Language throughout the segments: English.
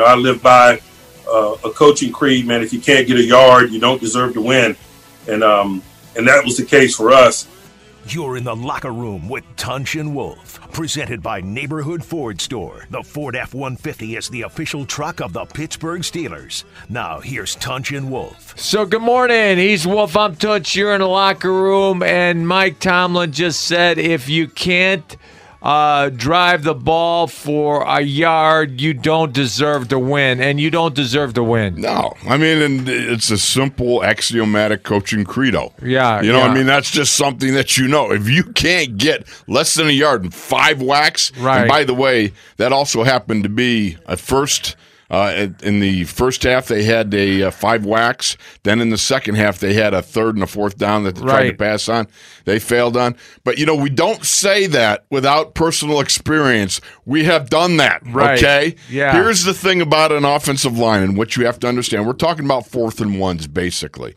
know, I live by uh, a coaching creed, man. If you can't get a yard, you don't deserve to win, and um, and that was the case for us. You're in the locker room with Tunch and Wolf, presented by Neighborhood Ford Store. The Ford F 150 is the official truck of the Pittsburgh Steelers. Now, here's Tunch and Wolf. So good morning. He's Wolf. I'm Toots. You're in the locker room, and Mike Tomlin just said if you can't uh, drive the ball for a yard, you don't deserve to win, and you don't deserve to win. No, I mean, and it's a simple axiomatic coaching credo. Yeah, you know, yeah. I mean, that's just something that you know. If you can't get less than a yard and five whacks, Right. And by the way, that also happened to be a first. Uh, in the first half, they had a uh, five whacks. Then in the second half, they had a third and a fourth down that they tried to pass on. They failed on. But you know, we don't say that without personal experience. We have done that. Right. Okay. Yeah. Here's the thing about an offensive line and what you have to understand. We're talking about fourth and ones, basically.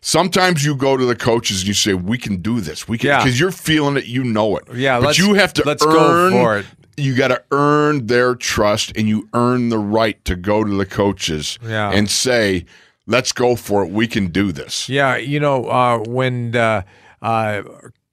Sometimes you go to the coaches and you say, "We can do this. We can," Yeah. because you're feeling it. You know it. Yeah, but let's- you have to let's go for it. You got to earn their trust, and you earn the right to go to the coaches Yeah. and say, "Let's go for it. We can do this." Yeah, you know, uh, when uh, uh,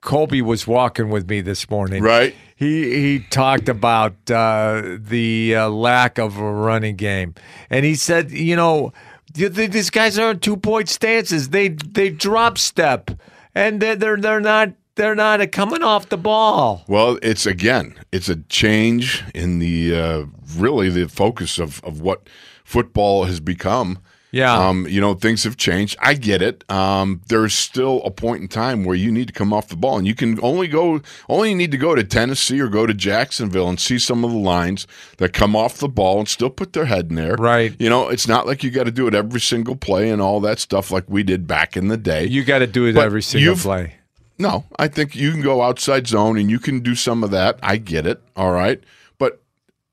Colby was walking with me this morning, Right. He he talked about uh, the uh, lack of a running game, and he said, you know, th- th- these guys aren't two point stances. They they drop step, and they're they're, they're not they're not coming off the ball. Well, it's again, it's a change in the uh, really the focus of of what football has become. Yeah. Um, you know, things have changed. I get it. Um, there's still a point in time where you need to come off the ball, and you can only go, only need to go to Tennessee or go to Jacksonville and see some of the lines that come off the ball and still put their head in there. Right. You know, it's not like you got to do it every single play and all that stuff like we did back in the day. You got to do it But every single play. No, I think you can go outside zone and you can do some of that. I get it. All right. But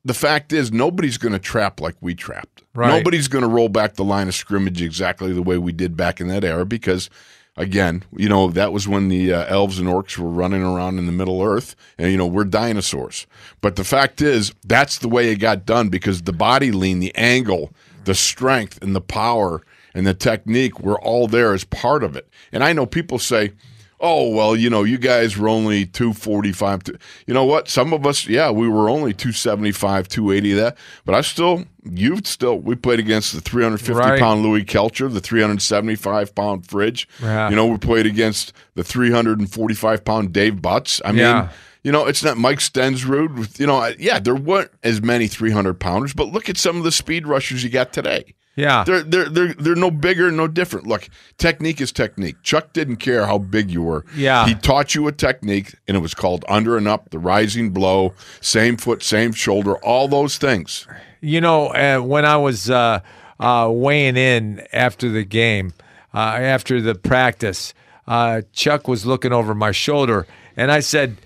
the fact is, nobody's going to trap like we trapped. Right. Nobody's going to roll back the line of scrimmage exactly the way we did back in that era because, again, you know, that was when the uh, elves and orcs were running around in the Middle Earth and, you know, we're dinosaurs. But the fact is, that's the way it got done because the body lean, the angle, the strength, and the power and the technique were all there as part of it. And I know people say, oh well you know you guys were only 245 to, you know what some of us yeah we were only 275 280 that but i still you've still we played against the 350 Right. pound louis kelcher the 375 pound fridge Yeah. you know we played against the 345 pound dave butz i mean Yeah. you know, it's not Mike Stensrud. With, you know, yeah, there weren't as many 300 pounders, but look at some of the speed rushers you got today. Yeah. They're they're they're they're no bigger, no different. Look, technique is technique. Chuck didn't care how big you were. Yeah. He taught you a technique and it was called under and up, the rising blow, same foot, same shoulder, all those things. You know, uh, when I was uh, uh, weighing in after the game, uh, after the practice, uh, Chuck was looking over my shoulder, and I said,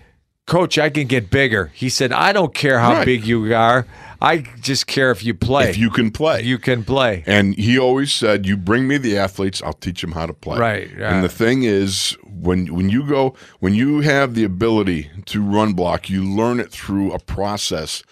"Coach, I can get bigger." He said, "I don't care how Right. big you are. I just care if you play. If you can play. you can play." And he always said, "You bring me the athletes, I'll teach them how to play." Right, yeah. And the thing is, when when you go, when you have the ability to run block, you learn it through a process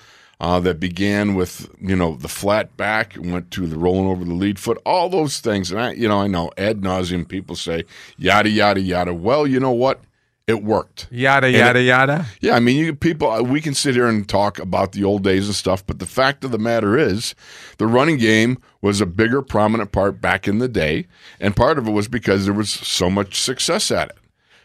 uh, that began with you know the flat back and went to the rolling over the lead foot, all those things. And I, you know, I know ad nauseum people say yada yada yada. Well, you know what? It worked. Yada And yada it- yada. Yeah, I mean, you people, uh, we can sit here and talk about the old days and stuff, but the fact of the matter is, the running game was a bigger, prominent part back in the day, and part of it was because there was so much success at it,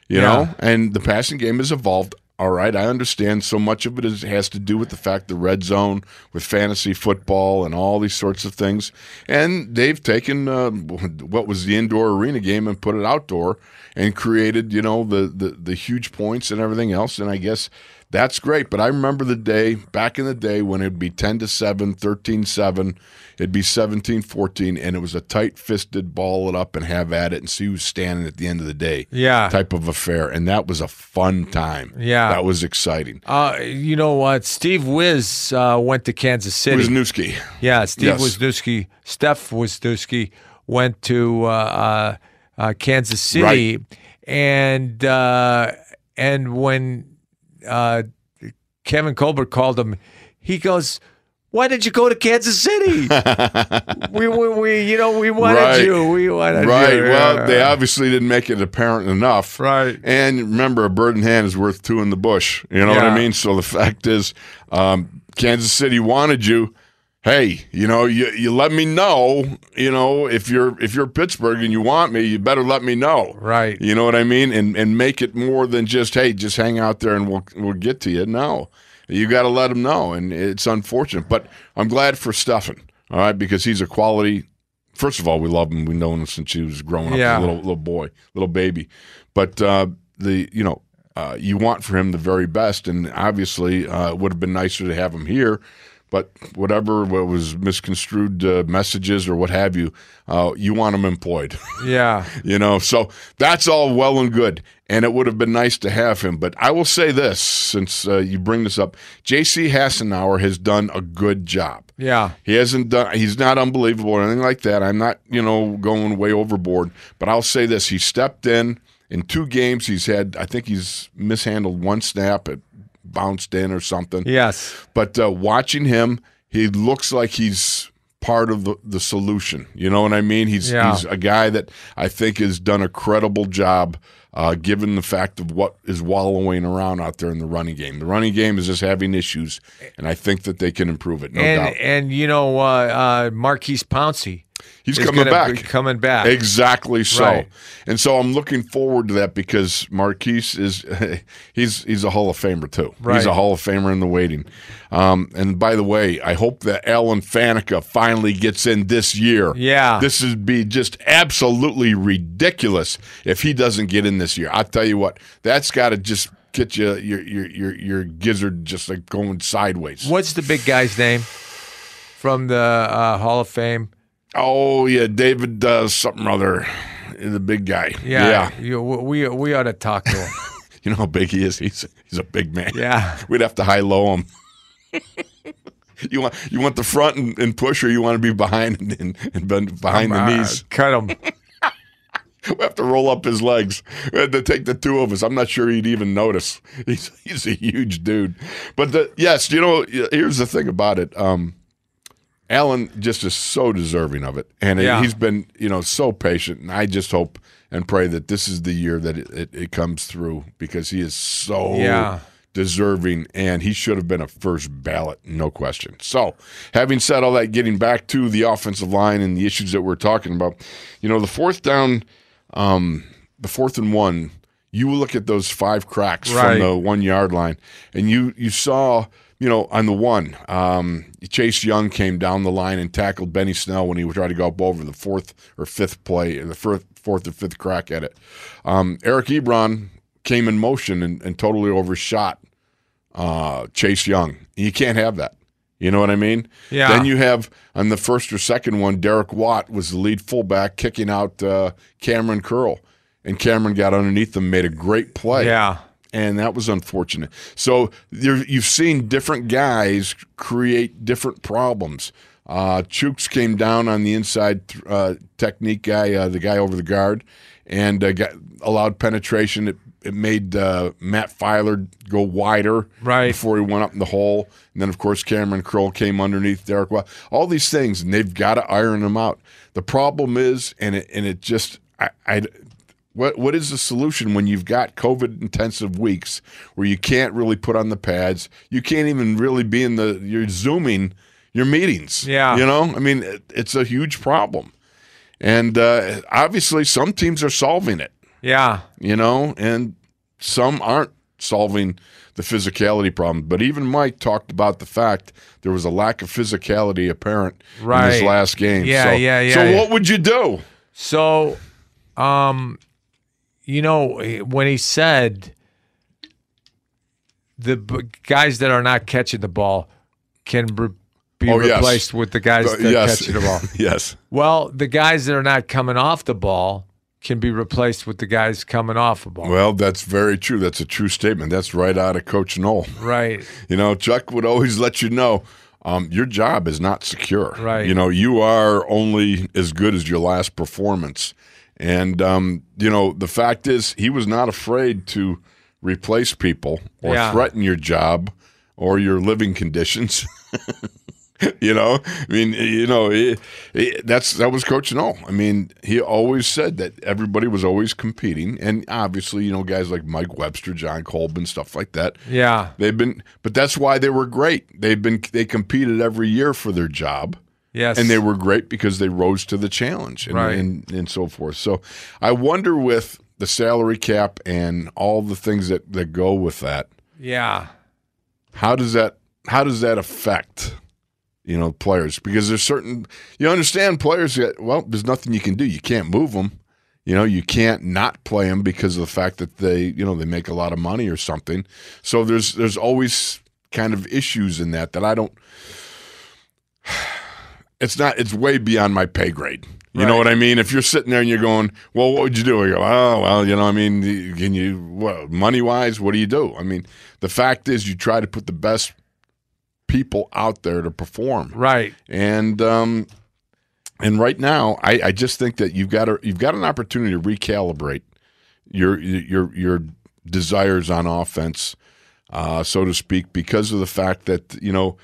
you Yeah. know. And the passing game has evolved. All right, I understand. So much of it is, has to do with the fact the red zone with fantasy football and all these sorts of things, and they've taken uh, what was the indoor arena game and put it outdoor and created, you know, the, the the huge points and everything else. And I guess that's great. But I remember the day back in the day when it'd be 10 to 7, 13 7, it'd be 17 14, and it was a tight fisted ball it up and have at it and see who's standing at the end of the day Yeah. type of affair. And that was a fun time. Yeah. That was exciting. Uh, you know what? Steve Wiz uh, went to Kansas City. Wisniewski. Yeah, Steve Yes. Wisniewski, Stefen Wisniewski went to uh, uh, uh, Kansas City, and uh, and when uh, Kevin Colbert called him, he goes. Why did you go to Kansas City? we, we, we, you know, we wanted Right. you. We wanted Right. you. Right. Well, they obviously didn't make it apparent enough. Right. And remember, a bird in hand is worth two in the bush. You know what I mean? So the fact is, um, Kansas City wanted you. Hey, you know, you, you let me know. You know, if you're if you're Pittsburgh and you want me, you better let me know. Right. You know what I mean? And and make it more than just hey, just hang out there and we'll we'll get to you. No, you got to let them know, and it's unfortunate. But I'm glad for Stefen. All right, because he's a quality. First of all, we love him. We've known him since he was growing up, Yeah. a little little boy, little baby. But uh, the you know uh, you want for him the very best, and obviously uh, it would have been nicer to have him here. But whatever what was misconstrued uh, messages or what have you, uh, you want him employed. Yeah. you know so that's all well and good and it would have been nice to have him but i will say this since uh, you bring this up jc hassenauer has done a good job Yeah. he hasn't done he's not unbelievable or anything like that i'm not you know going way overboard but i'll say this he stepped in in two games he's had i think he's mishandled one snap it bounced in or something Yes. but uh, watching him, he looks like he's part of the, the solution. You know what I mean? He's Yeah. he's a guy that I think has done a credible job. Uh, given the fact of what is wallowing around out there in the running game, the running game is just having issues, and I think that they can improve it, no and doubt. and you know, uh, uh, Maurkice Pouncey He's coming back. coming back. Exactly so. Right. And so I'm looking forward to that because Maurkice is he's he's a Hall of Famer too. He's a Hall of Famer in the waiting. Um, and by the way, I hope that Alan Faneca finally gets in this year. Yeah. This would be just absolutely ridiculous if he doesn't get in this year. I tell you what, that's got to just get you your your your your gizzard just like going sideways. What's the big guy's name from the uh, Hall of Fame? Oh yeah, David uh, something or other, the big guy. Yeah, You, we we ought to talk to him. You know how big he is. He's he's a big man. Yeah. we'd have to high low him. you want you want the front and, and push, or you want to be behind and, and, bend behind the Uh, knees. cut him. We have to roll up his legs. We had to take the two of us. I'm not sure he'd even notice. He's he's a huge dude. But the yes, you know, here's the thing about it. Um, Alan just is so deserving of it, and Yeah. he's been you know so patient. And I just hope and pray that this is the year that it, it, it comes through because he is so Yeah. deserving, and he should have been a first ballot, no question. So, having said all that, getting back to the offensive line and the issues that we're talking about, you know, the fourth down, um, the fourth and one, you look at those five cracks Right. from the one yard line, and you you saw. You know, on the one, um, Chase Young came down the line and tackled Benny Snell when he tried to go up over the fourth or fifth play, or the fourth, fourth or fifth crack at it. Um, Eric Ebron came in motion and, and totally overshot uh, Chase Young. You can't have that. You know what I mean? Yeah. Then you have on the first or second one, Derek Watt was the lead fullback kicking out uh, Kamren Curl, and Kamren got underneath them, made a great play. Yeah. And that was unfortunate. So there, you've seen different guys create different problems. Uh, Chooks came down on the inside uh, technique guy, uh, the guy over the guard, and uh, got, allowed penetration. It, it made uh, Matt Feiler go wider Right. before he went up in the hole. And then, of course, Kamren Curl came underneath Derek Watt. All these things, and they've got to iron them out. The problem is, and it, and it just, I, I, what what is the solution when you've got COVID intensive weeks where you can't really put on the pads, you can't even really be in the you're zooming your meetings. Yeah. you know, I mean, it, it's a huge problem, and uh, obviously some teams are solving it Yeah. you know, and some aren't solving the physicality problem. But even Mike talked about the fact there was a lack of physicality apparent in his last game. Yeah, so, yeah, yeah, So yeah. what would you do? So, um, you know, when he said the b- guys that are not catching the ball can re- be Oh, yes. replaced with the guys Uh, that are yes, catching the ball. yes. Well, the guys that are not coming off the ball can be replaced with the guys coming off the ball. Well, that's very true. That's a true statement. That's right out of Coach Noll. right. You know, Chuck would always let you know um, your job is not secure. Right. You know, you are only as good as your last performance. And, um, you know, the fact is, he was not afraid to replace people or Yeah. threaten your job or your living conditions. you know, I mean, you know, it, it, that's that was Coach Noll. I mean, he always said that everybody was always competing, and obviously, you know, guys like Mike Webster, John Colbin, stuff like that. Yeah. They've been, but that's why they were great. They've been, they competed every year for their job, Yes. and they were great because they rose to the challenge and, Right. and, and so forth. So I wonder with the salary cap and all the things that, that go with that, Yeah. how does that how does that affect you know players? Because there's certain you understand players that well, there's nothing you can do. You can't move them. You know, you can't not play them because of the fact that they you know they make a lot of money or something. So there's there's always kind of issues in that that I don't. It's not. It's way beyond my pay grade. You know what I mean? If you're sitting there and you're going, "Well, what would you do?" I go, "Oh, well, you know, I mean, can you, well, money wise, what do you do?" I mean, the fact is, you try to put the best people out there to perform, Right. and um, and right now, I, I just think that you've got a you've got an opportunity to recalibrate your your your desires on offense, uh, so to speak, because of the fact that you know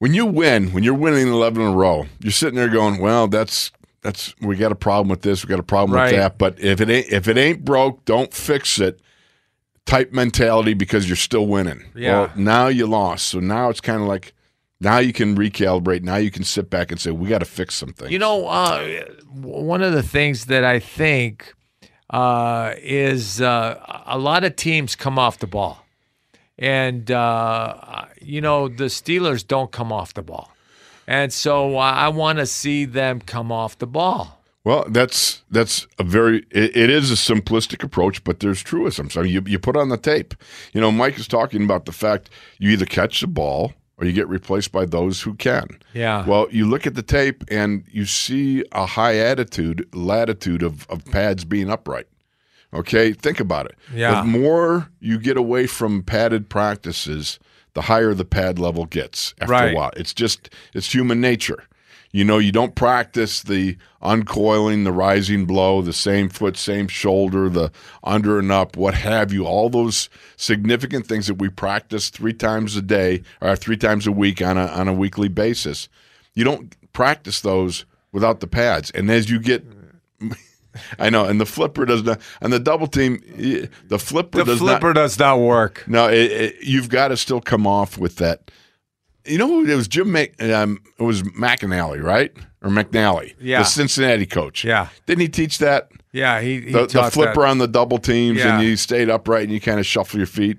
when you win, when you're winning eleven in a row, you're sitting there going, "Well, that's that's we got a problem with this, we got a problem Right. with that." But if it ain't if it ain't broke, don't fix it. Type mentality because you're still winning. Yeah. Well, now you lost, so now it's kind of like now you can recalibrate. Now you can sit back and say, "We got to fix some things." You know, uh, one of the things that I think uh, is uh, a lot of teams come off the ball. And, uh, you know, the Steelers don't come off the ball. And so uh, I want to see them come off the ball. Well, that's that's a very it, it is a simplistic approach, but there's truism. So you you put on the tape. You know, Mike is talking about the fact you either catch the ball or you get replaced by those who can. Yeah. Well, you look at the tape and you see a high attitude latitude of, of pads being upright. Okay, think about it. Yeah. The more you get away from padded practices, the higher the pad level gets after Right. a while. It's just it's human nature. You know, you don't practice the uncoiling, the rising blow, the same foot, same shoulder, the under and up, what have you. All those significant things that we practice three times a day or three times a week on a on a weekly basis. You don't practice those without the pads. And as you get I know, and the flipper does not. And the double team, the flipper The does flipper not. does not work. No, it, it, you've got to still come off with that. You know, who it was Jim. Mc, um, it was McAnally, right, or McNally, Yeah. the Cincinnati coach. Yeah. didn't he teach that? Yeah, he, he The, the flipper that. on the double teams, Yeah. and you stayed upright and you kind of shuffle your feet.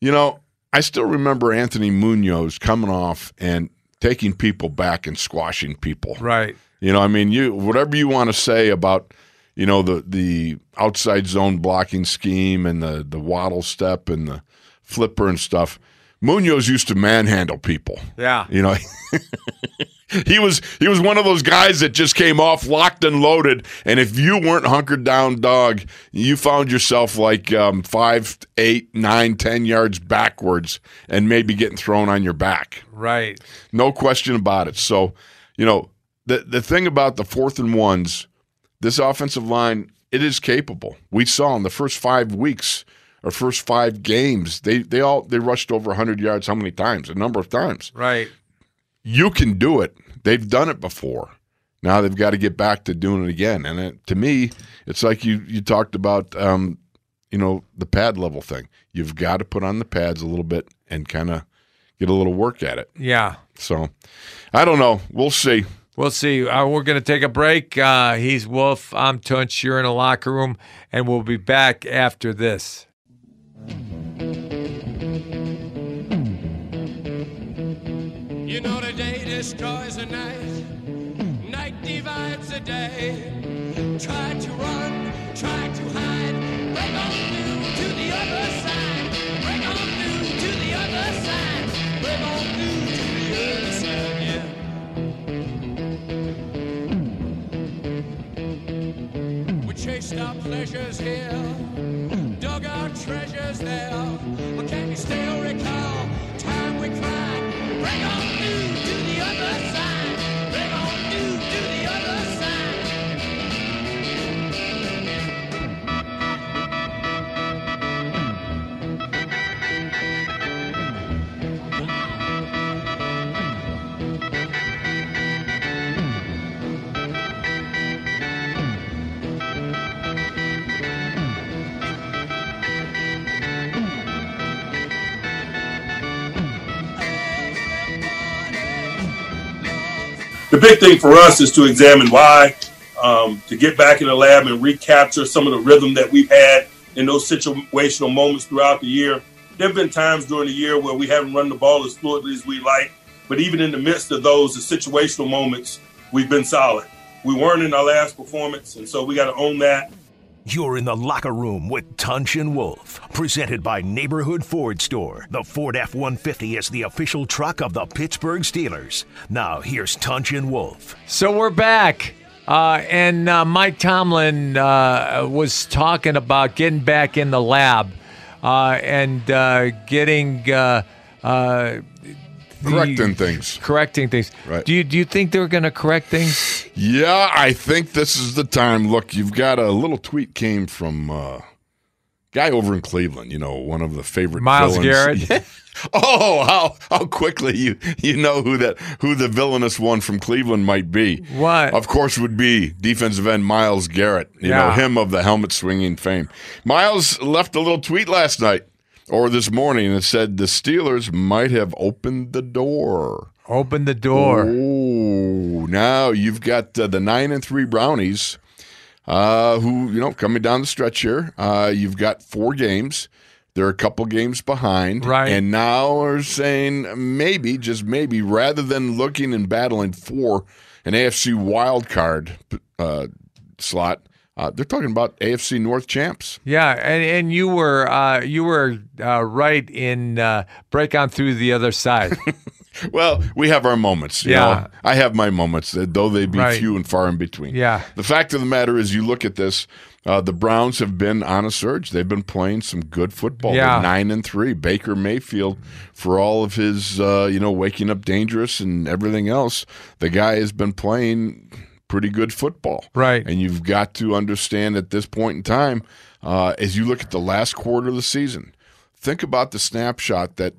You know, I still remember Anthony Munoz coming off and taking people back and squashing people. Right. You know, I mean, you whatever you want to say about, you know, the the outside zone blocking scheme and the the waddle step and the flipper and stuff. Munoz used to manhandle people. Yeah. You know, he was he was one of those guys that just came off locked and loaded, and if you weren't hunkered down, dog, you found yourself like um, five, eight, nine, ten yards backwards, and maybe getting thrown on your back. Right. No question about it. So, you know, the the thing about the fourth and ones, this offensive line, it is capable. We saw in the first five weeks or first five games, they they all they rushed over 100 yards how many times? A number of times. Right. You can do it. They've done it before. Now they've got to get back to doing it again. And it, to me, it's like you you talked about, um, you know, the pad level thing. You've got to put on the pads a little bit and kind of get a little work at it. Yeah. So, I don't know. We'll see. We'll see. Uh, we're going to take a break. Uh, he's Wolf. I'm Tunch. You're in a locker room, and we'll be back after this. You know the day destroys the night, night divides the day. Try to run, try to hide, chased our pleasures here, dug our treasures there. But can you still recall time we cried? Break on the big thing for us is to examine why, um, to get back in the lab and recapture some of the rhythm that we've had in those situational moments throughout the year. There have been times during the year where we haven't run the ball as fluidly as we like, but even in the midst of those, the situational moments, we've been solid. We weren't in our last performance, and so we got to own that. You're in the locker room with Tunch and Wolf, presented by Neighborhood Ford Store. The Ford F 150 is the official truck of the Pittsburgh Steelers. Now, here's Tunch and Wolf. So we're back. Uh, and uh, Mike Tomlin uh, was talking about getting back in the lab uh, and uh, getting uh, Correcting things. Correcting things. Right. Do you do you think they're going to correct things? Yeah, I think this is the time. Look, you've got a little tweet came from uh guy over in Cleveland, you know, one of the favorite Myles villains. Garrett. oh, how how quickly you you know who that who the villainous one from Cleveland might be. What? Of course would be defensive end Myles Garrett. You know, him of the helmet swinging fame. Myles left a little tweet last night or this morning and said the Steelers might have opened the door. Open the door. Oh, now you've got uh, the nine and three Brownies, uh, who you know coming down the stretch here. Uh, you've got four games. They're a couple games behind, Right. And now are saying maybe, just maybe, rather than looking and battling for an AFC wild card uh, slot, uh, they're talking about AFC North champs. Yeah, and, and you were uh, you were uh, right in uh, break on through the other side. Well, we have our moments. you Yeah. know. I have my moments, though they be Right. few and far in between. Yeah. The fact of the matter is, you look at this. Uh, the Browns have been on a surge. They've been playing some good football. Yeah. They're nine and three. Baker Mayfield, for all of his, uh, you know, waking up dangerous and everything else, the guy has been playing pretty good football. Right. And you've got to understand at this point in time, uh, as you look at the last quarter of the season, think about the snapshot that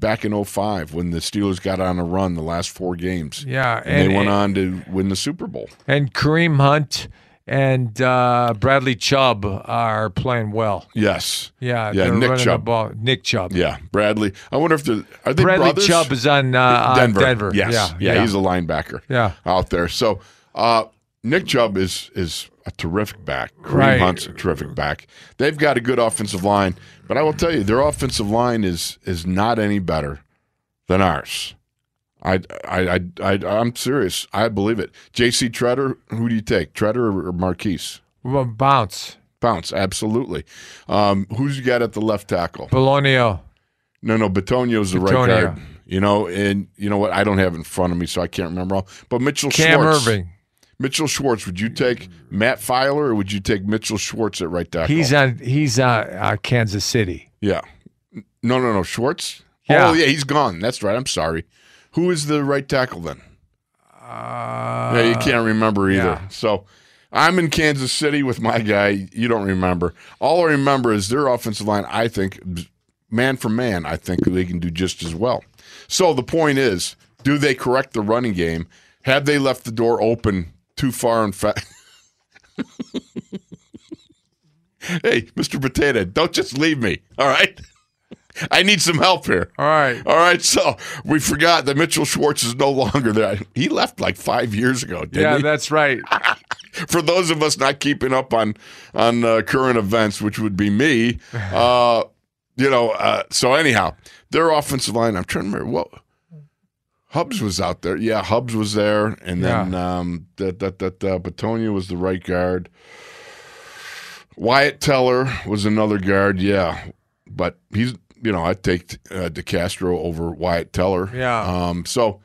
back in 05 when the Steelers got on a run the last four games. Yeah, And, and- they went on to win the Super Bowl. and Kareem Hunt and uh, Bradley Chubb are playing well. Yes. Yeah, Yeah, Nick Chubb. ball. Nick Chubb. Yeah, Bradley. I wonder if the are they Bradley brothers? Chubb is on, uh, Denver. Denver. Yes. Yeah, Yeah, yeah. he's a linebacker. Yeah. out there. So uh, Nick Chubb is is a terrific back. Kareem Right. Hunt's a terrific back. They've got a good offensive line, but I will tell you, their offensive line is is not any better than ours. I, I, I, I, I'm serious. I believe it. J.C. Tretter, who do you take, Tretter or, Maurkice? Well, bounce. Bounce, absolutely. Um, who's you got at the left tackle? Bologna. No, no, Bitonio's the right guard. You know, and you know what? I don't have it in front of me, so I can't remember all. But Mitchell Cam Schwartz. Erving. Mitchell Schwartz, would you take Matt Feiler or would you take Mitchell Schwartz at right tackle? He's on. He's on uh, Kansas City. yeah. No, no, no. Schwartz? Yeah. Oh, yeah, he's gone. That's right. I'm sorry. Who is the right tackle then? Uh, yeah, you can't remember either. yeah. So I'm in Kansas City with my guy. You don't remember. All I remember is their offensive line. I think, man for man, I think they can do just as well. So the point is, do they correct the running game? Have they left the door open too far and fast? hey, Mr. Potato, don't just leave me. All right. I need some help here. All right. All right, so we forgot that Mitchell Schwartz is no longer there. He left like five years ago, didn't Yeah, he? that's right. For those of us not keeping up on on uh, current events, which would be me, uh, you know. Uh, so anyhow, their offensive line. I'm trying to remember what Hubs was out there. Yeah, Hubs was there, and then um, that that that uh, Bitonio was the right guard. Wyatt Teller was another guard. Yeah, but he's you know I'd take uh, DeCastro over Wyatt Teller. Yeah. Um. So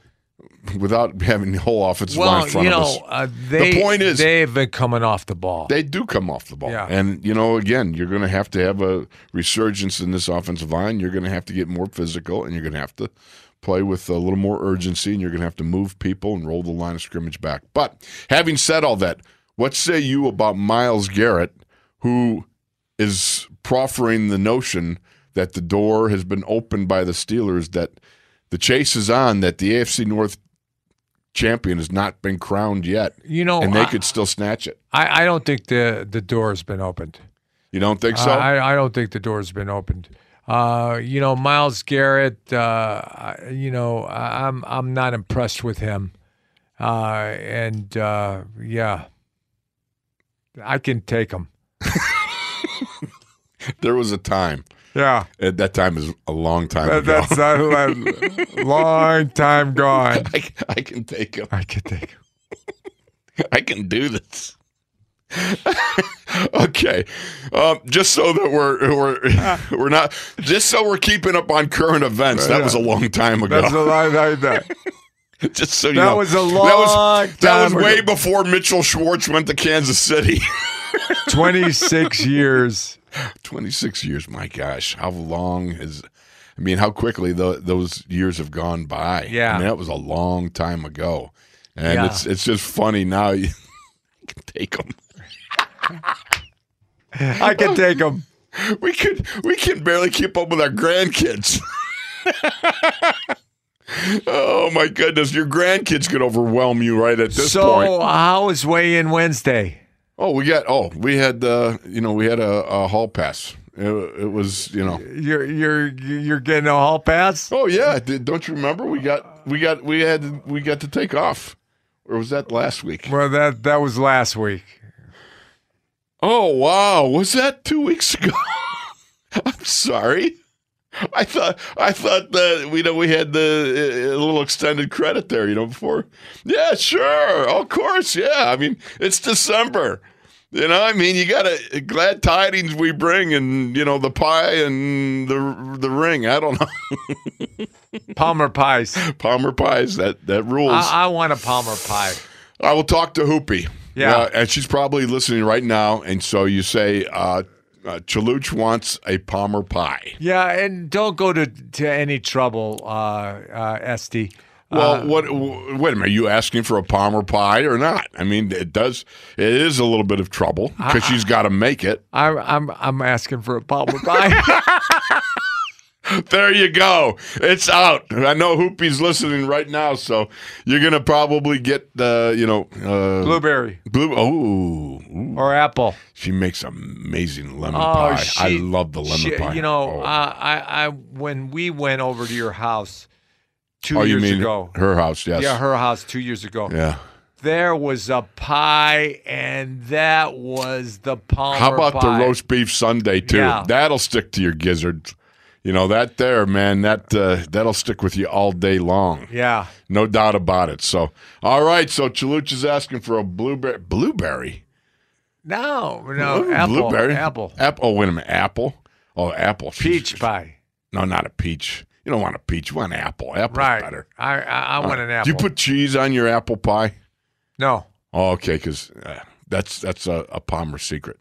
without having the whole offensive line Well, in front you of know, us. uh, they, point is- they've been coming off the ball. They do come off the ball. Yeah. And, you know, again, you're going to have to have a resurgence in this offensive line. You're going to have to get more physical, and you're going to have to play with a little more urgency, and you're going to have to move people and roll the line of scrimmage back. But having said all that, what say you about Myles Garrett, who is proffering the notion that the door has been opened by the Steelers, that the chase is on, that the AFC North champion has not been crowned yet, you know, and they I, could still snatch it. I, I don't think the the door has been opened. You don't think so? Uh, I, I don't think the door's been opened. Uh, you know, Myles Garrett. Uh, you know, I'm I'm not impressed with him. Uh, and uh, yeah, I can take him. there was a time. Yeah, At that time is a long time that, ago. that's a long time gone. I, I can take him. I can take him. I can do this. okay, um, just so that we're we're we're not just so we're keeping up on current events. That was a long time ago. That's a long time. That, just so you that know, was a that long was that was time way ago. before Mitchell Schwartz went to Kansas City. Twenty six years. Twenty six years. My gosh, how long is? I mean, how quickly tho- those years have gone by. Yeah. I mean, that was a long time ago, and Yeah. it's it's just funny now. You can take them. I can take them. We could we can barely keep up with our grandkids. oh my goodness, your grandkids could overwhelm you right at this so point. how was weigh in Wednesday? Oh, we got oh we had uh you know we had a, a hall pass. It, it was you know You're you're you're getting a hall pass. oh yeah don't you remember we got we got we had we got to take off or was that last week? Well, that that was last week. Oh wow, was that two weeks ago? I'm sorry. I thought I thought that we know we had the uh, a little extended credit there, you know, before. Yeah, sure, of course, yeah. I mean, it's December. You know, I mean, you got to glad tidings we bring, and you know the pie and the the ring. I don't know Palmer pies. Palmer pies that that rules. I, I want a Palmer pie. I will talk to Hoopy. Yeah. Uh, and she's probably listening right now. And so you say, uh, uh, Chaluch wants a Palmer pie. Yeah, and don't go to to any trouble, uh, uh, Esty. Well, what? w- Wait a minute. Are you asking for a Palmer pie or not? I mean, it does. It is a little bit of trouble because she's got to make it. I, I'm I'm asking for a Palmer pie. There you go. It's out. I know Hoopy's listening right now, so you're gonna probably get the, you know, uh, Blueberry blue. Oh, ooh. or apple. she makes amazing lemon Oh, pie. she, I love the lemon she- pie. You know, Oh. uh, I I when we went over to your house two oh, you years mean ago. her house? Yes. Yeah, her house two years ago. Yeah. There was a pie, and that was the Palmer How about pie. the roast beef Sunday too? Yeah. That'll stick to your gizzards. You know that there, man. That uh, that'll stick with you all day long. Yeah. No doubt about it. So, all right. So Chaluch is asking for a blueberry. Blueberry. No, no, Ooh, apple. Blueberry. Apple. Apple. Oh, wait a minute. Apple. Oh, apple. Peach pie. No, not a peach. You don't want a peach. You want an apple. Apple's Right. better. I I, I want an apple. Do you put cheese on your apple pie? no. Oh, okay, because uh, that's that's a, a Palmer secret.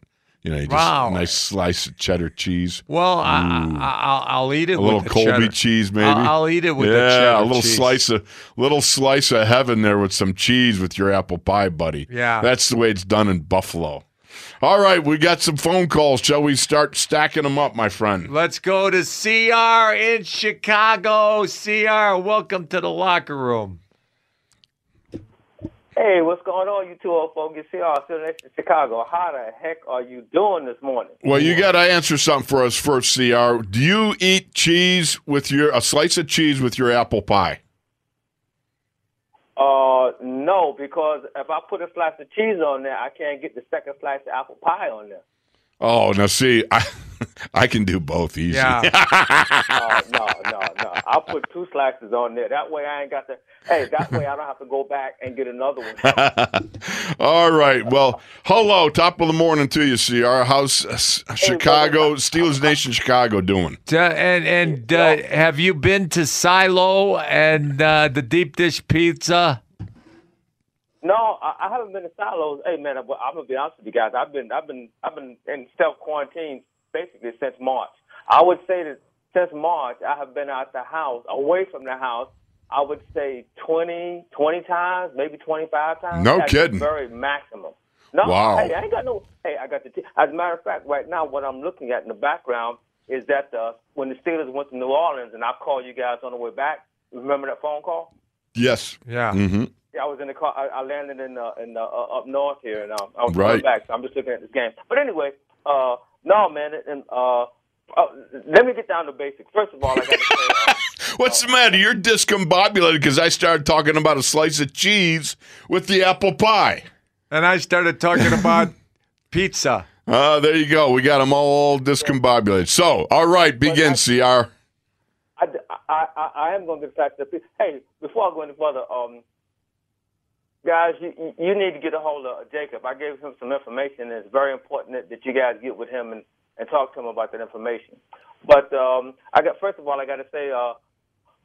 You know, just Wow. a nice slice of cheddar cheese, Well, I, I, I'll, I'll eat it with a little Colby cheese, maybe. I'll, I'll eat it with yeah, the cheddar a little cheese. slice of little slice of heaven there with some cheese with your apple pie, buddy. Yeah. that's the way it's done in Buffalo. All right, we got some phone calls. Shall we start stacking them up, my friend? Let's go to CR in Chicago. CR, welcome to the locker room. Hey, what's going on, you two old folks? See, I'm still next to Chicago. How the heck are you doing this morning? Well, you got to answer something for us first, Cr. Do you eat cheese with your a slice of cheese with your apple pie? Uh, no, because if I put a slice of cheese on there, I can't get the second slice of apple pie on there. Oh, now see, I I can do both easy. Yeah. Uh, no, no, no. I'll put two slices on there. That way I ain't got to. Hey, that way I don't have to go back and get another one. All right. Well, hello, top of the morning to you, Cr. How's uh, Chicago, Steelers Nation, Chicago doing? Uh, and and uh, have you been to Silo and uh, the deep dish pizza? No, I, I haven't been to silos. Hey, man, I'm, I'm gonna be honest with you guys. I've been, I've been, I've been in self quarantine basically since March. I would say that since March, I have been out the house, away from the house. I would say 20, 20 times, maybe 25 times. No That's kidding. Very maximum. No, Wow. hey, I ain't got no. Hey, I got the. T- As a matter of fact, right now, what I'm looking at in the background is that uh, when the Steelers went to New Orleans, and I called you guys on the way back. Remember that phone call? Yes. Yeah. Mm-hmm. Yeah, I was in the car. I, I landed in uh, in uh, uh, up north here, and um, I was Right. coming back. So I'm just looking at this game. But anyway, uh, no, man. And uh, uh, let me get down to basics. First of all, I got to say, uh, What's the matter? You're discombobulated because I started talking about a slice of cheese with the apple pie. And I started talking about pizza. Ah, there you go. We got them all discombobulated. So, all right, begin, Cr. I, I, I, I am going to get back to the. Hey, before I go any further, um, guys, you, you- need to get a hold of Jacob. I gave him some information, and it's very important that, that you guys get with him and, and talk to him about that information. But um, I got first of all, I got to say uh,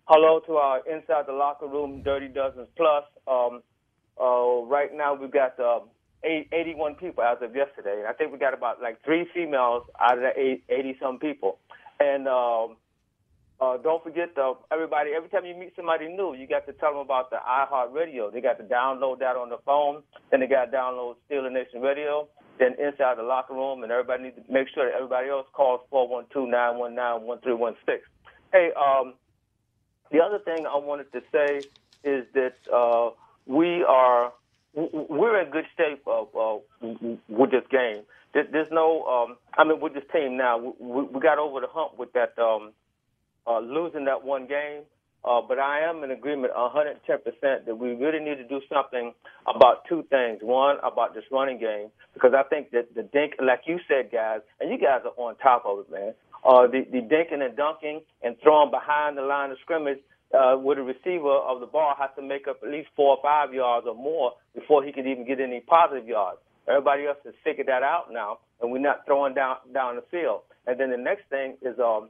hello to our inside the locker room, Dirty Dozens Plus. Um, uh, right now, we've got uh, eight, 81 people as of yesterday, and I think we got about like three females out of the eight, 80 some people. And um, uh, don't forget, though, everybody, every time you meet somebody new, you got to tell them about the iHeartRadio. They got to download that on the phone. Then they got to download Steeler Nation Radio. Then inside the locker room, and everybody needs to make sure that everybody else calls 412-919-1316. Hey, um, the other thing I wanted to say is that uh, we are we're in good shape uh, uh, with this game. There's no, um, I mean, with this team now, we, we got over the hump with that um, uh, losing that one game. Uh, but I am in agreement 110% that we really need to do something about two things. One, about this running game, because I think that the dink, like you said, guys, and you guys are on top of it, man. Uh, the, the dinking and dunking and throwing behind the line of scrimmage uh, with a receiver of the ball has to make up at least four or five yards or more before he can even get any positive yards. Everybody else has figured that out now, and we're not throwing down down the field. And then the next thing is um,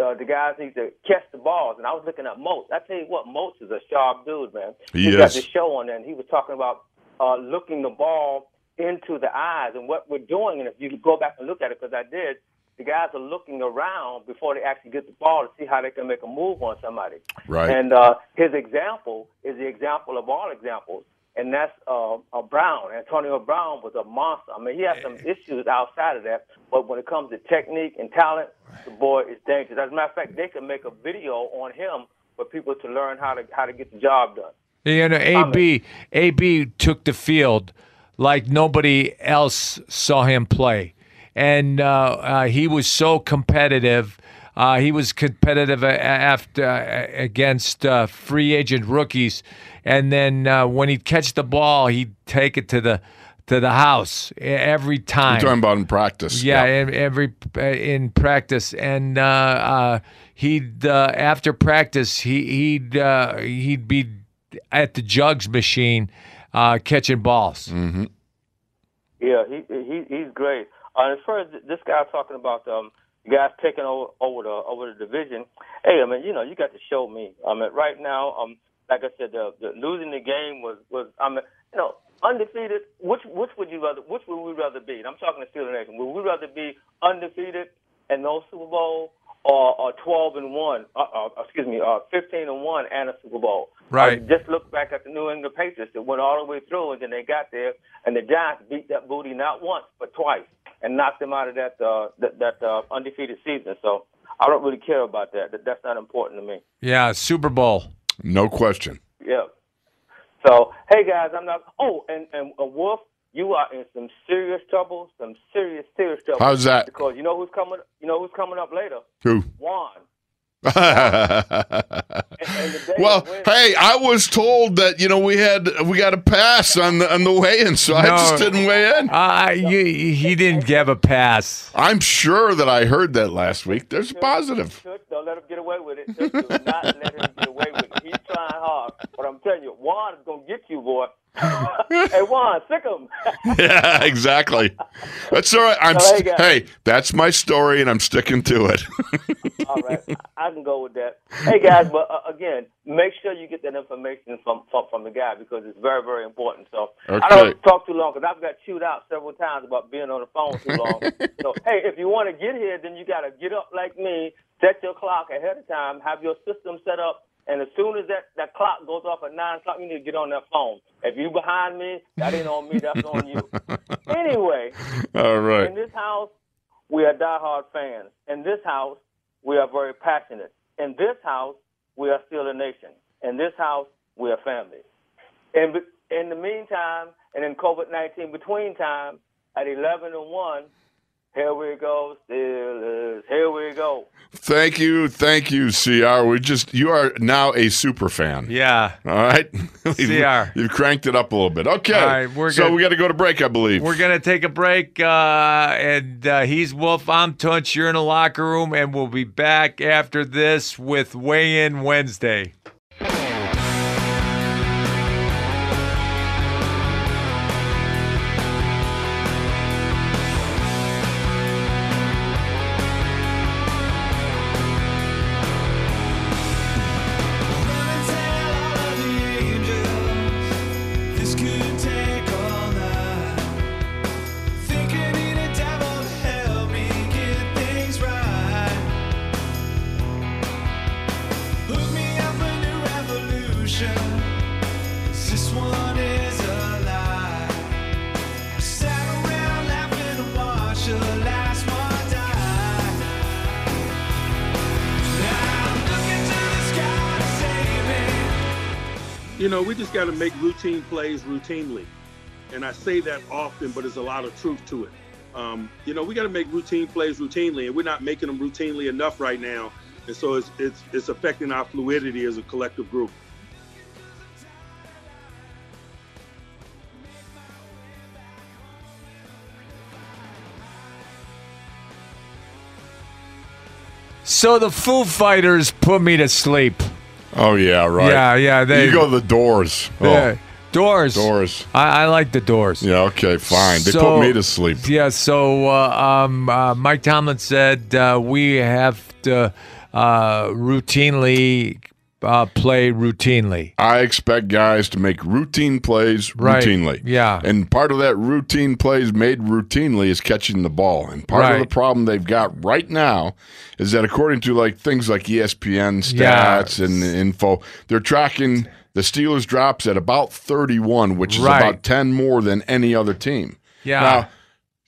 uh, the guys need to catch the balls. And I was looking at Moats. I tell you what, Moats is a sharp dude, man. He He's got the show on there, and he was talking about uh, looking the ball into the eyes. And what we're doing, and if you go back and look at it, because I did, the guys are looking around before they actually get the ball to see how they can make a move on somebody. Right. And uh, his example is the example of all examples, and that's uh, uh, Brown. Antonio Brown was a monster. I mean, he had some issues outside of that, but when it comes to technique and talent, the boy is dangerous. As a matter of fact, they can make a video on him for people to learn how to how to get the job done. You know, AB AB took the field like nobody else saw him play, and uh, uh, he was so competitive. Uh, he was competitive after uh, against uh, free agent rookies, and then uh, when he'd catch the ball, he'd take it to the to the house every time. You're talking about in practice. Yeah, in, every uh, in practice, and uh, uh, he'd uh, after practice he he'd uh, he'd be at the jugs machine uh, catching balls. Yeah, he, he he's great. Uh, as far as this guy talking about um, guys taking over, over the over the division, hey, I mean, you know, you got to show me. I mean, right now, um, like I said, the, the losing the game was was I mean, you know, undefeated. Which which would you rather? Which would we rather be? And I'm talking to Steeler Nation. Would we rather be undefeated and no Super Bowl, or, or 12 and one? Uh, uh, excuse me, uh, 15 and one and a Super Bowl. Right. Just look back at the New England Patriots that went all the way through, and then they got there, and the Giants beat that booty not once but twice, and knocked them out of that uh, that, that uh, undefeated season. So I don't really care about that. that. That's not important to me. Yeah, Super Bowl. No question. Yeah. So, hey guys, I'm not. Oh, and and uh, Wolf, you are in some serious trouble. Some serious, serious trouble. How's that? Because you know who's coming. You know who's coming up later. Who? Juan. And, and well, hey, I was told that you know we had we got a pass on the on the weigh-in, so I just didn't weigh in. Uh, you, he didn't give a pass. I'm sure that I heard that last week. There's a positive. Church, don't let him get away with it. Church, do not let him get away with it. He's trying hard, but I'm telling you, Juan is gonna get you, boy. hey, Juan, sick him. yeah, exactly. That's all right. I'm So, hey, hey, that's my story, and I'm sticking to it. All right, I can go with that. Hey guys, but uh, again, make sure you get that information from, from from the guy because it's very very important. So I don't talk too long because I've got chewed out several times about being on the phone too long. so hey, if you want to get here, then you got to get up like me, set your clock ahead of time, have your system set up. And as soon as that, that clock goes off at 9 o'clock, you need to get on that phone. If you behind me, that ain't on me, that's on you. Anyway, All right. in this house, we are diehard fans. In this house, we are very passionate. In this house, we are Steeler Nation. In this house, we are family. In, be- in the meantime, and in COVID 19 between time, at 11 and 1, here we go, Steelers. Here we go. Thank you, thank you, CR. We just you are now a super fan. Yeah. All right, CR. You've cranked it up a little bit. Okay, All right, we're so good. we got to go to break, I believe. We're going to take a break, uh, and uh, he's Wolf. I'm Tunch. You're in the locker room, and we'll be back after this with Weigh In Wednesday. Make routine plays routinely. And I say that often, but there's a lot of truth to it. Um, you know, we got to make routine plays routinely, and we're not making them routinely enough right now. And so it's, it's, it's affecting our fluidity as a collective group. So the Foo Fighters put me to sleep. Oh yeah, right. Yeah, yeah. They, you go to the doors. Oh, Yeah. Doors. doors. I, I like the doors. Yeah, okay, fine. They So- put me to sleep. Yeah, so uh, um, uh, Mike Tomlin said uh, we have to uh, routinely uh, play routinely. I expect guys to make routine plays Right. routinely. Yeah. And part of that routine plays made routinely is catching the ball. And part of the problem they've got right now is that according to like things like ESPN Yeah. stats and info, they're tracking the Steelers drops at about 31, which is Right. about 10 more than any other team. Yeah. Now,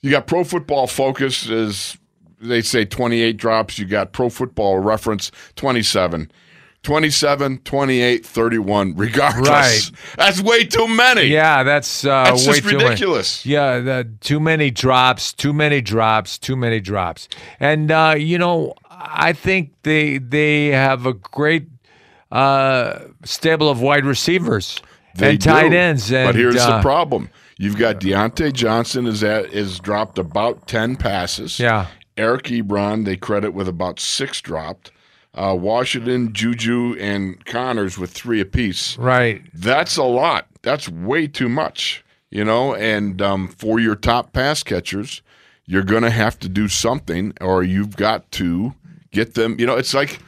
you got Pro Football Focus is they say 28 drops. You got Pro Football Reference 27. 27, 28, 31, regardless. Right. That's way too many. Yeah, that's uh, That's way just too many. ridiculous. Yeah, the, too many drops, too many drops, too many drops. And uh, you know, I think they they have a great uh, stable of wide receivers They and tight do. ends. And, but here's uh, the problem. You've got Diontae Johnson is at is dropped about 10 passes. Yeah, Eric Ebron, they credit with about six dropped. Uh, Washington, Juju, and Connors with three apiece. right. That's a lot. That's way too much, you know. And um, for your top pass catchers, you're going to have to do something, or you've got to get them. You know, it's like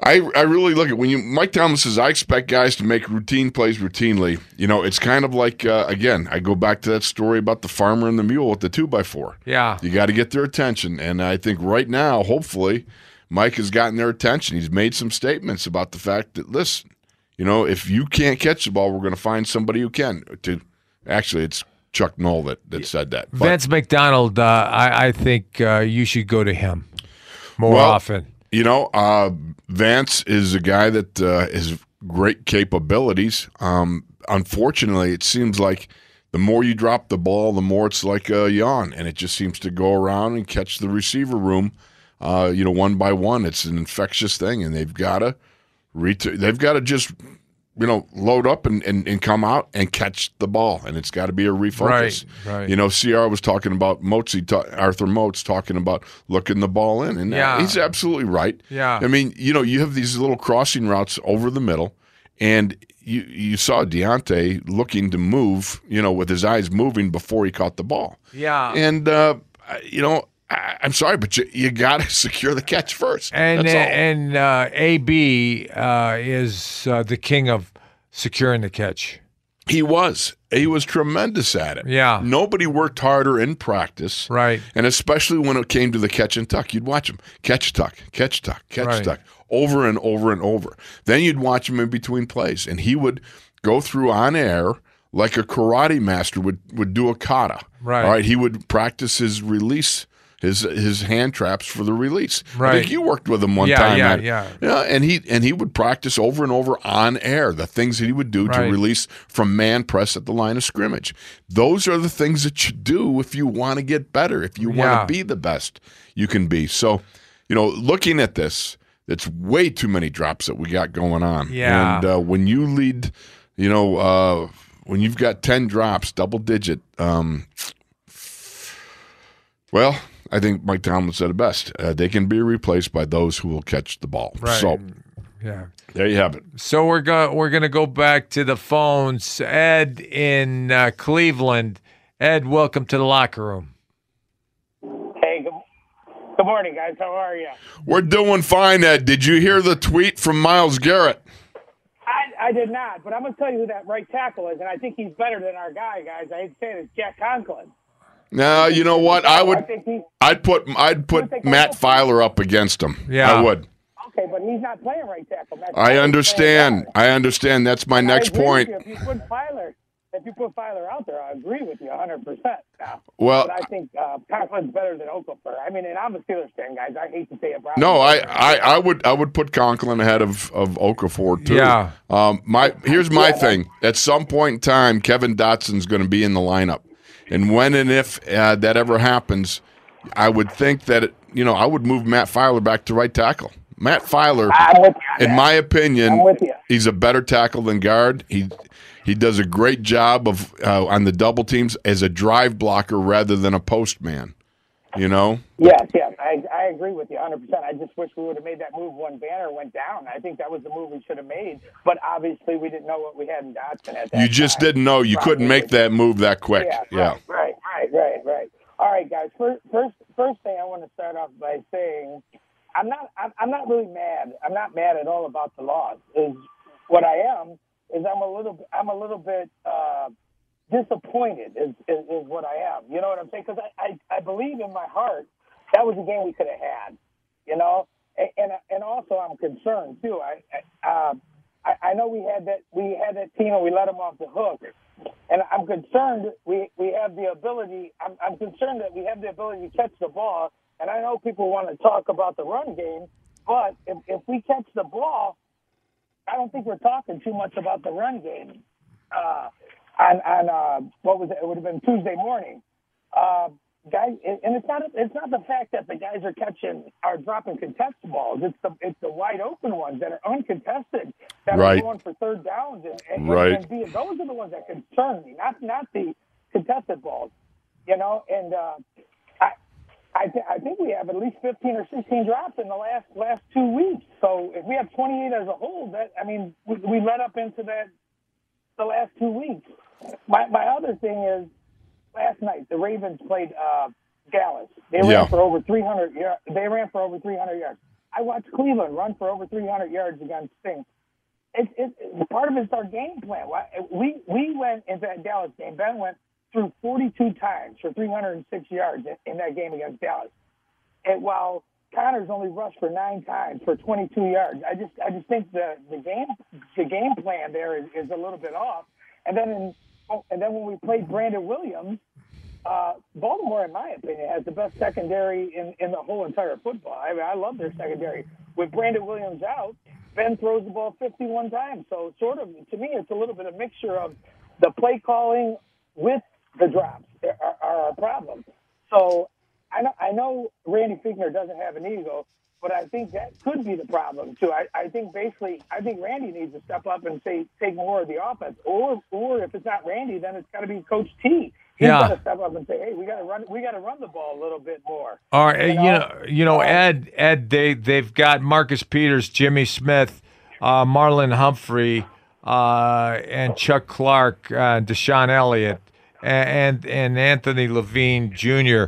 I, I really look at when you Mike Tomlin says I expect guys to make routine plays routinely. You know, it's kind of like uh, again I go back to that story about the farmer and the mule with the two by four. Yeah. you got to get their attention, and I think right now, hopefully, Mike has gotten their attention. He's made some statements about the fact that listen, you know, if you can't catch the ball, we're going to find somebody who can. To actually, it's Chuck Noll that, that said that. But- Vance McDonald, uh, I, I think uh, you should go to him more Well, often. You know, uh, Vance is a guy that uh, has great capabilities. Um, unfortunately, it seems like the more you drop the ball, the more it's like a yawn, and it just seems to go around and catch the receiver room. Uh, you know, one by one, it's an infectious thing, and they've got to ret- they've got to just you know load up and, and, and come out and catch the ball, and it's got to be a refocus. Right, right. You know, CR was talking about Motzi, ta- Arthur Moats talking about looking the ball in, and Yeah. he's absolutely right. Yeah. I mean, you know, you have these little crossing routes over the middle, and you you saw Diontae looking to move, you know, with his eyes moving before he caught the ball. Yeah. And uh, you know, I, I'm sorry, but you, you got to secure the catch first. And and uh, AB uh, is uh, the king of securing the catch. He was. He was tremendous at it. Yeah. Nobody worked harder in practice. Right. And especially when it came to the catch and tuck, you'd watch him catch tuck, catch tuck, catch Right. tuck over and over and over. Then you'd watch him in between plays, and he would go through on air like a karate master would, would do a kata. Right. All right. He would practice his release. His, his hand traps for the release. I Right. think you worked with him one Yeah, time. yeah, man. yeah. Yeah, and he and he would practice over and over on air the things that he would do to release from man press at the line of scrimmage. Those are the things that you do if you want to get better, if you Yeah. want to be the best you can be. So, you know, looking at this, it's way too many drops that we got going on. Yeah. And uh, when you lead, you know, uh, when you've got 10 drops, double digit, um, well, I think Mike Tomlin said it best. Uh, they can be replaced by those who will catch the ball. Right. So Yeah. there you have it. So we're going we're going to go back to the phones. Ed in uh, Cleveland. Ed, welcome to the locker room. Hey, good, good morning, guys. How are you? We're doing fine, Ed. Did you hear the tweet from Myles Garrett? I, I did not, but I'm going to tell you who that right tackle is, and I think he's better than our guy, guys. I hate to say it, it's Jack Conklin. No, you know what? I I would. think I'd put. I'd put Matt Feiler up against him. Yeah. I would. okay, but he's not playing right tackle. That's I understand. I understand. That's my And next point. you. If you put Feiler, if you put Feiler out there, I agree with you 100 percent. Well, but I think uh, Conklin's better than Okafor. I mean, and I'm a Steelers fan, guys. I hate to say it, but No, I, I, I would I would put Conklin ahead of of Okafor too. Yeah. Um. My here's my thing. At some point in time, Kevin Dotson's going to be in the lineup, and when and if uh, that ever happens, I would think that it, you know I would move Matt Feiler back to right tackle. Matt Feiler, you in my opinion, I'm with you. he's a better tackle than guard. He he does a great job of uh, on the double teams as a drive blocker rather than a post man. You know. Yes, yes, I, agree with you 100%. I just wish we would have made that move when Banner went down. I think that was the move we should have made, but obviously we didn't know what we had in Dotson at that You just time. didn't know. You couldn't make that move that quick. Yeah, Yeah. Right, right, right, right, right. All right, guys. First, first, first thing I want to start off by saying, I'm not, I'm, I'm not really mad. I'm not mad at all about the loss. Is what I am is I'm a little, I'm a little bit uh, disappointed. Is, is is what I am. You know what I'm saying? Because I, I, I believe in my heart that was a game we could have had. You know, and and, and also I'm concerned too. I, I, um, I, I know we had that, we had that team and we let them off the hook and I'm concerned we we have the ability. I'm, I'm concerned that we have the ability to catch the ball. And I know people want to talk about the run game, but if, if we catch the ball, I don't think we're talking too much about the run game. Uh, on on uh, what was it? It would have been Tuesday morning. Uh, guys, and and it's not it's not the fact that the guys are catching are dropping contested balls. It's the it's the wide open ones that are uncontested that Right. are going for third downs and, and, Right. and be, those are the ones that concern me, not not the contested balls. You know, and uh, I I, th- I think we have at least 15 or 16 drops in the last last two weeks. So if we have 28 as a whole, that I mean, we, we led up into that the last two weeks. My my other thing is last night the Ravens played uh, Dallas. They ran Yeah. for over 300 yards. They ran for over 300 yards. I watched Cleveland run for over 300 yards against Saints. It, it, it, part of it's our game plan. We we went in that Dallas game. Ben went through 42 times for 306 yards in, in that game against Dallas. And while Connors only rushed for nine times for 22 yards, I just I just think the the game the game plan there is, is a little bit off. And then in, oh, and then when we played Brandon Williams, uh, Baltimore, in my opinion, has the best secondary in, in the whole entire football. I mean, I love their secondary. With Brandon Williams out, Ben throws the ball 51 times. So, sort of, to me, it's a little bit of a mixture of the play calling with the drops are, are our problem. So, I know, I know Randy Fichtner doesn't have an ego, but I think that could be the problem too. I, I think basically, I think Randy needs to step up and say take more of the offense, or or if it's not Randy, then it's got to be Coach T. He's Yeah. got to step up and say, hey, we got to run, we got to run the ball a little bit more. All right, you You know, know? you know, Ed, Ed, they they've got Marcus Peters, Jimmy Smith, uh, Marlon Humphrey, uh, and Chuck Clark, uh, DeShon Elliott, and and Anthony Levine Jr.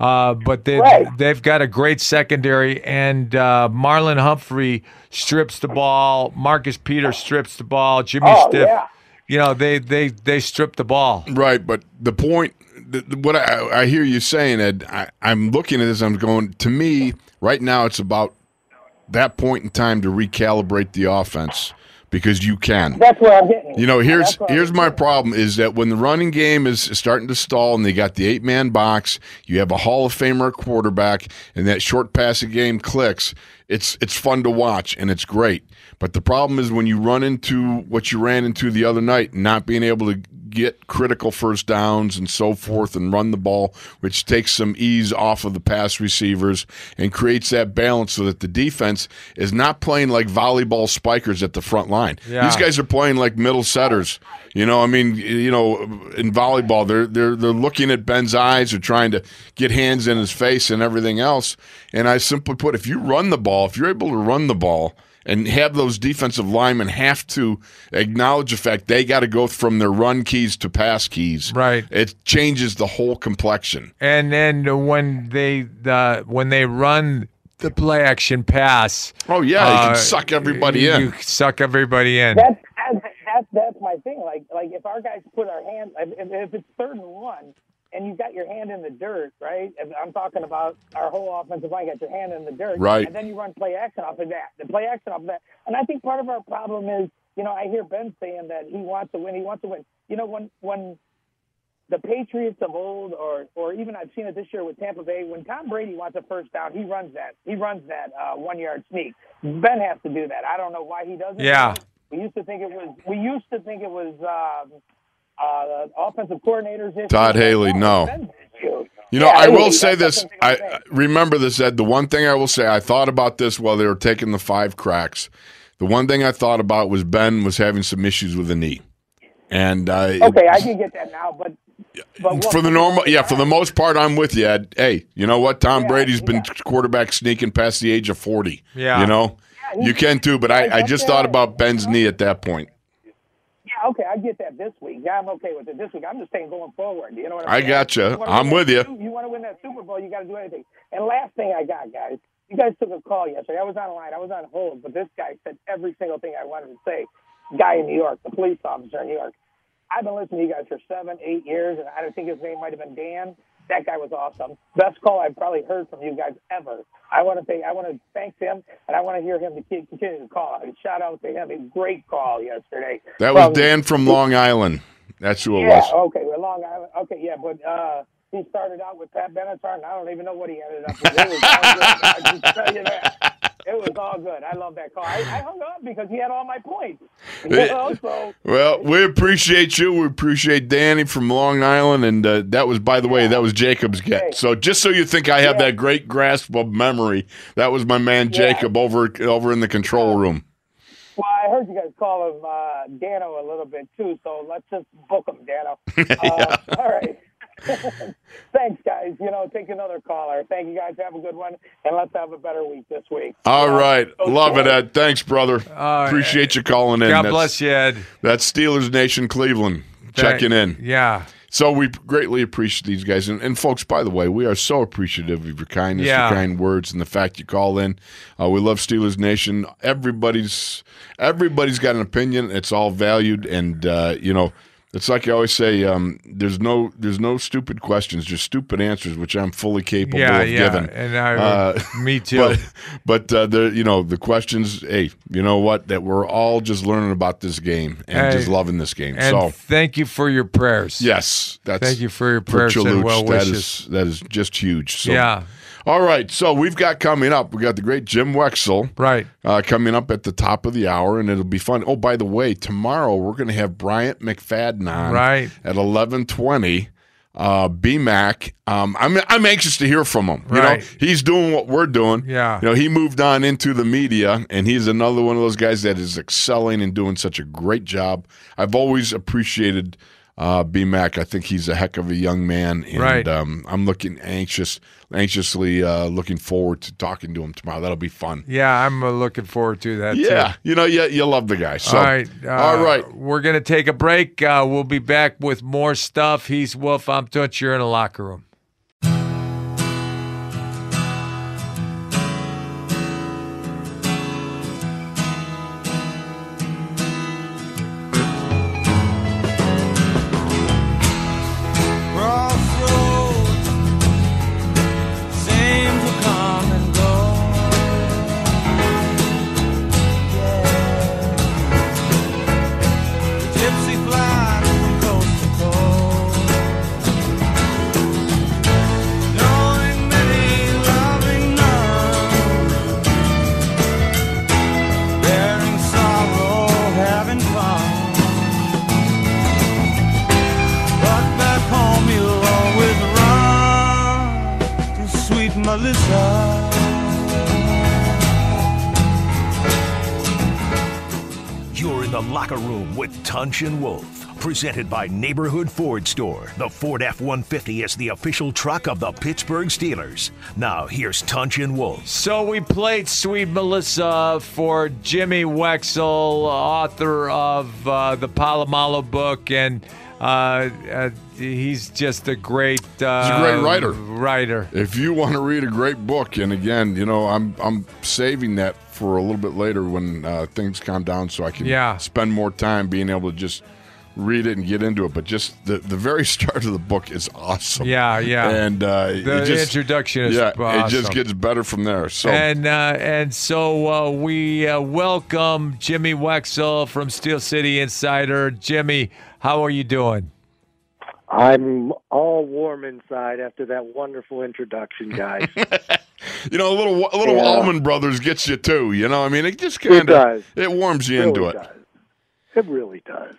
Uh, but they Right. they've got a great secondary, and uh, Marlon Humphrey strips the ball, Marcus Peters strips the ball, Jimmy Oh, Stiff. yeah. You know, they they they strip the ball. Right, but the point, the, the- what I, I hear you saying, Ed, I, I'm looking at this. I'm going. To me, right now, it's about that point in time to recalibrate the offense because you can. That's where I'm getting. You know, here's That's here's my problem is that when the running game is starting to stall and they got the eight man box, you have a Hall of Famer quarterback, and that short passing game clicks. It's it's fun to watch and it's great. But the problem is when you run into what you ran into the other night, not being able to get critical first downs and so forth and run the ball, which takes some ease off of the pass receivers and creates that balance so that the defense is not playing like volleyball spikers at the front line. Yeah. These guys are playing like middle setters. You know, I mean, you know, in volleyball, they're they're they're looking at Ben's eyes, they're trying to get hands in his face and everything else. And I simply put, if you run the ball, if you're able to run the ball and have those defensive linemen have to acknowledge the fact they got to go from their run keys to pass keys. Right. It changes the whole complexion. And then when they uh, when they run the play action pass, Oh yeah, you uh, can suck everybody in. You suck everybody in. That's that's that's, that's my thing. Like like if our guys put our hands, if, if it's third and one, and you've got your hand in the dirt, right? I'm talking about our whole offensive line, got your hand in the dirt, Right. And then you run play action off of that. The play action off of that, and I think part of our problem is, you know, I hear Ben saying that he wants to win. He wants to win. You know, when when the Patriots of old, or or even I've seen it this year with Tampa Bay. When Tom Brady wants a first down, he runs that. He runs that uh, one yard sneak. Ben has to do that. I don't know why he doesn't. Yeah. We used to think it was. We used to think it was um, uh, offensive coordinators. issue. Todd Haley, no. You know, Yeah, I will say this. I I'm saying. I- remember this, Ed. The one thing I will say, I thought about this while they were taking the five cracks. The one thing I thought about was Ben was having some issues with the knee, and uh, Okay, I can get that now, but. but what- for the normal, yeah, for the most part, I'm with you, Ed. Hey, you know what? Tom Yeah, Brady's been yeah. quarterback sneaking past the age of forty. Yeah. you know, he- you can too. But I, I just thought about Ben's knee at that point. Okay, I get that this week. Yeah, I'm okay with it this week. I'm just saying going forward. You know what I saying? gotcha. You I'm with that- you. You want to win that Super Bowl, you got to do anything. And last thing I got, guys, you guys took a call yesterday. I was on line. I was on hold, but this guy said every single thing I wanted to say. Guy in New York, the police officer in New York. I've been listening to you guys for seven, eight years, and I don't think his name might have been Dan. That guy was awesome. Best call I've probably heard from you guys ever. I want to say I want to thank him, and I want to hear him to keep- continue to call. And shout out to him. A great call yesterday. That was Dan from Long Island. That's who it yeah, was. okay, well, Long Island. Okay, yeah, but uh, he started out with Pat Benatar, and I don't even know what he ended up with. It was all good. I can tell you that. It was all good. I love that call. I, I hung up because he had all my points. You know, so Well, we appreciate you. We appreciate Danny from Long Island, and uh, that was, by the way, that was Jacob's get. So just so you think I have Yeah. that great grasp of memory, that was my man Yeah. Jacob over over in the control room. Well, I heard you guys call him uh, Dano a little bit too, so let's just book him, Dano. Uh, all right. Thanks, guys. You know, take another caller. Thank you, guys. Have a good one, and let's have a better week this week. All Uh, right, go love it, Ed. Thanks, brother. right. Appreciate you calling in. God That's- bless you, Ed. That's Steelers Nation, Cleveland. checking in. Yeah. So we greatly appreciate these guys. And, and folks, by the way, we are so appreciative of your kindness, Yeah. your kind words, and the fact you call in. Uh, we love Steelers Nation. Everybody's everybody's got an opinion. It's all valued, and uh, you know, it's like you always say. Um, there's no there's no stupid questions, just stupid answers, which I'm fully capable Yeah, of yeah. giving. And I, Uh, me too. But but uh, the you know the questions. Hey, you know what? That we're all just learning about this game and Hey, just loving this game. and so thank you for your prayers. Yes, that's Thank you for your prayers and well wishes. is that is just huge. So, Yeah. All right, so we've got coming up. We got the great Jim Wexell Right. uh, coming up at the top of the hour, and it'll be fun. Oh, by the way, tomorrow we're going to have Bryant McFadden on Right. at eleven twenty. Uh, BMAC. Um, I'm I'm anxious to hear from him. You Right. know, he's doing what we're doing. Yeah. You know, he moved on into the media, and he's another one of those guys that is excelling and doing such a great job. I've always appreciated uh, BMAC. I think he's a heck of a young man, and Right. um, I'm looking anxious, anxiously uh, looking forward to talking to him tomorrow. That'll be fun. Yeah, I'm uh, looking forward to that. Yeah, Too. you know, you, you love the guy. So, all right. Uh, all right. We're going to take a break. Uh, we'll be back with more stuff. He's Wolf. I'm Tunch. You're in a locker room. With Tunch and Wolf. Presented by Neighborhood Ford Store. The Ford F 150 is the official truck of the Pittsburgh Steelers. Now, here's Tunch and Wolf. So we played Sweet Melissa for Jimmy Wexell, author of uh, the Polamalu book, and uh, uh, he's just a great. Uh, He's a great writer. Writer. If you want to read a great book, and again, you know, I'm I'm saving that for a little bit later when uh, things calm down, so I can Yeah. spend more time being able to just read it and get into it. But just the the very start of the book is awesome. Yeah, yeah. and uh, The it just, introduction is yeah, it just gets better from there. So And uh, and so uh, we uh, welcome Jimmy Wexell from Steel City Insider. Jimmy, how are you doing? I'm all warm inside after that wonderful introduction, guys. you know, a little a little Yeah. Allman Brothers gets you too. You know, I mean, it just It kind of does. it warms you It into really it. does. It really does.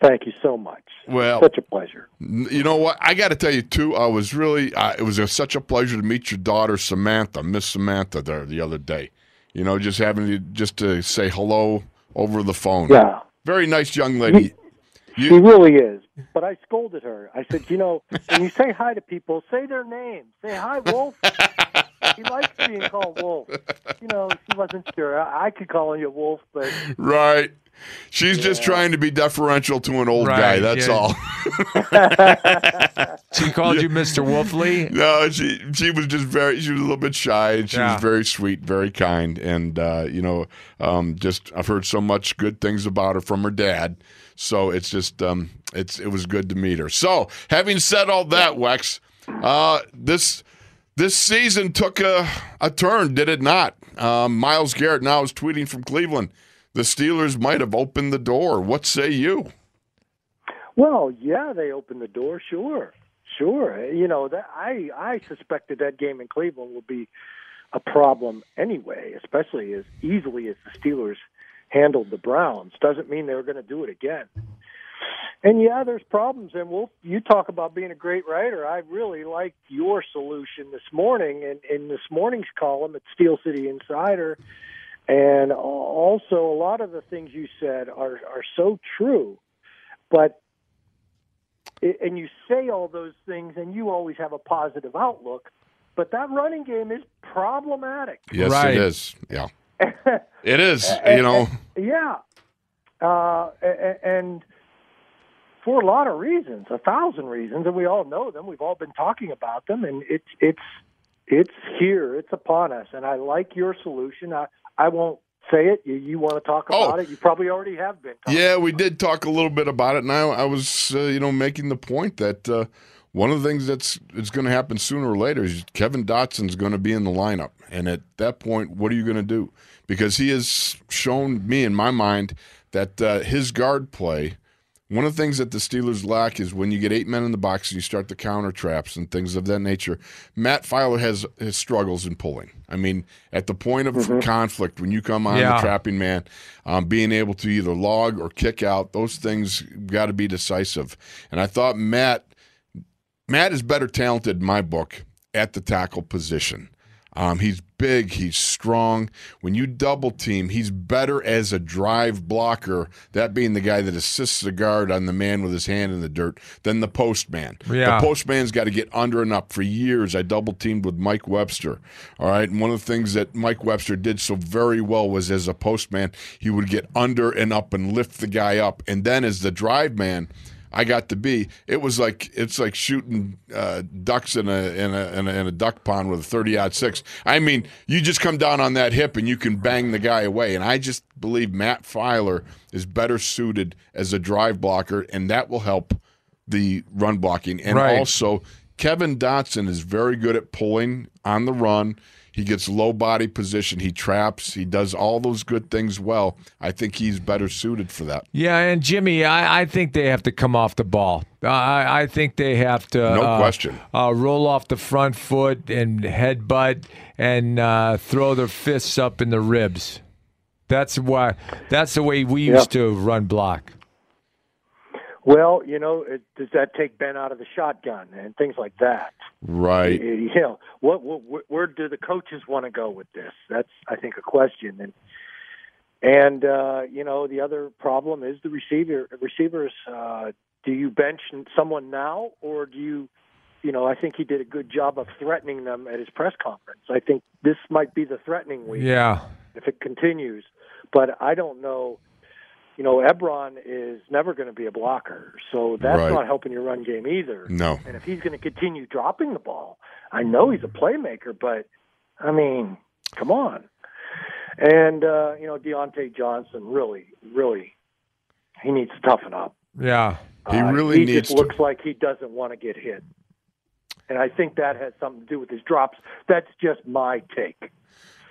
Thank you so much. Well, Such a pleasure. You know what? I got to tell you too. I was really. Uh, it was a, such a pleasure to meet your daughter Samantha, Miss Samantha, there the other day. You know, just having to just to say hello over the phone. Yeah, Very nice young lady. She really is. But I scolded her. I said, you know, when you say hi to people, say their name. Say hi, Wolf. he likes being called Wolf. You know, she wasn't sure. I, I could call you Wolf, but Right. She's just trying to be deferential to an old guy. That's yeah. all. She called you Mr. Wolfley. No, she she was just very. She was a little bit shy, and she Yeah. was very sweet, very kind, and uh, you know, um, just I've heard so much good things about her from her dad. So it's just um, it's it was good to meet her. So having said all that, Wex, uh, this this season took a a turn, did it not? Um, Myles Garrett now is tweeting from Cleveland. The Steelers might have opened the door. What say you? Well, yeah, they opened the door. Sure, sure. You know that I I suspected that game in Cleveland would be a problem anyway, especially as easily as the Steelers handled the Browns. Doesn't mean they were going to do it again. And yeah, there's problems. And we'll you talk about being a great writer. I really liked your solution this morning in, in this morning's column at Steel City Insider. And also, a lot of the things you said are are so true. But and you say all those things, and you always have a positive outlook. But that running game is problematic. Yes, Right. it is. Yeah, it is. You know. Yeah. Uh, and for a lot of reasons, a thousand reasons, and we all know them. We've all been talking about them, and it's it's it's here, it's upon us. And I like your solution. I I won't say it. You you want to talk Oh. about it? You probably already have been. talking Yeah, we did talk a little bit about it, and I, I was, uh, you know, making the point that uh, one of the things that's is going to happen sooner or later is Kevin Dotson's going to be in the lineup, and at that point, what are you going to do? Because he has shown me, in my mind, that uh, his guard play. One of the things that the Steelers lack is when you get eight men in the box and you start the counter traps and things of that nature. Matt Feiler has his struggles in pulling. I mean, at the point of conflict, when you come on Yeah. the trapping man, um, being able to either log or kick out, those things got to be decisive. And I thought Matt Matt is better talented in my book at the tackle position. Um, he's big, he's strong. When you double team, he's better as a drive blocker, that being the guy that assists the guard on the man with his hand in the dirt, than the postman. Yeah. The postman's got to get under and up. For years, I double teamed with Mike Webster. All right. And one of the things that Mike Webster did so very well was as a postman, he would get under and up and lift the guy up. And then as the drive man, I got to be. It was like it's like shooting uh, ducks in a, in a in a in a duck pond with a thirty odd six. I mean, you just come down on that hip and you can bang the guy away. And I just believe Matt Feiler is better suited as a drive blocker, and that will help the run blocking. And Right. also, Kevin Dotson is very good at pulling on the run. He gets low body position. He traps. He does all those good things well. I think he's better suited for that. Yeah, and Jimmy, I, I think they have to come off the ball. I, I think they have to. No uh, question. Uh, roll off the front foot and headbutt and uh, throw their fists up in the ribs. That's why. That's the way we Yeah. used to run block. Well, you know, it, does that take Ben out of the shotgun and things like that? Right. You know, what, what where- where do the coaches want to go with this? That's I think a question. And and uh, you know, the other problem is the receiver receivers. Uh, do you bench someone now, or do you? You know, I think he did a good job of threatening them at his press conference. I think this might be the threatening week Yeah. if it continues. But I don't know. You know, Ebron is never going to be a blocker, so that's Right. not helping your run game either. No. And if he's going to continue dropping the ball, I know he's a playmaker, but I mean, come on. And uh, you know, Diontae Johnson really, really, he needs to toughen up. Yeah. He Uh, really he needs just to. looks like he doesn't want to get hit. And I think that has something to do with his drops. That's just my take.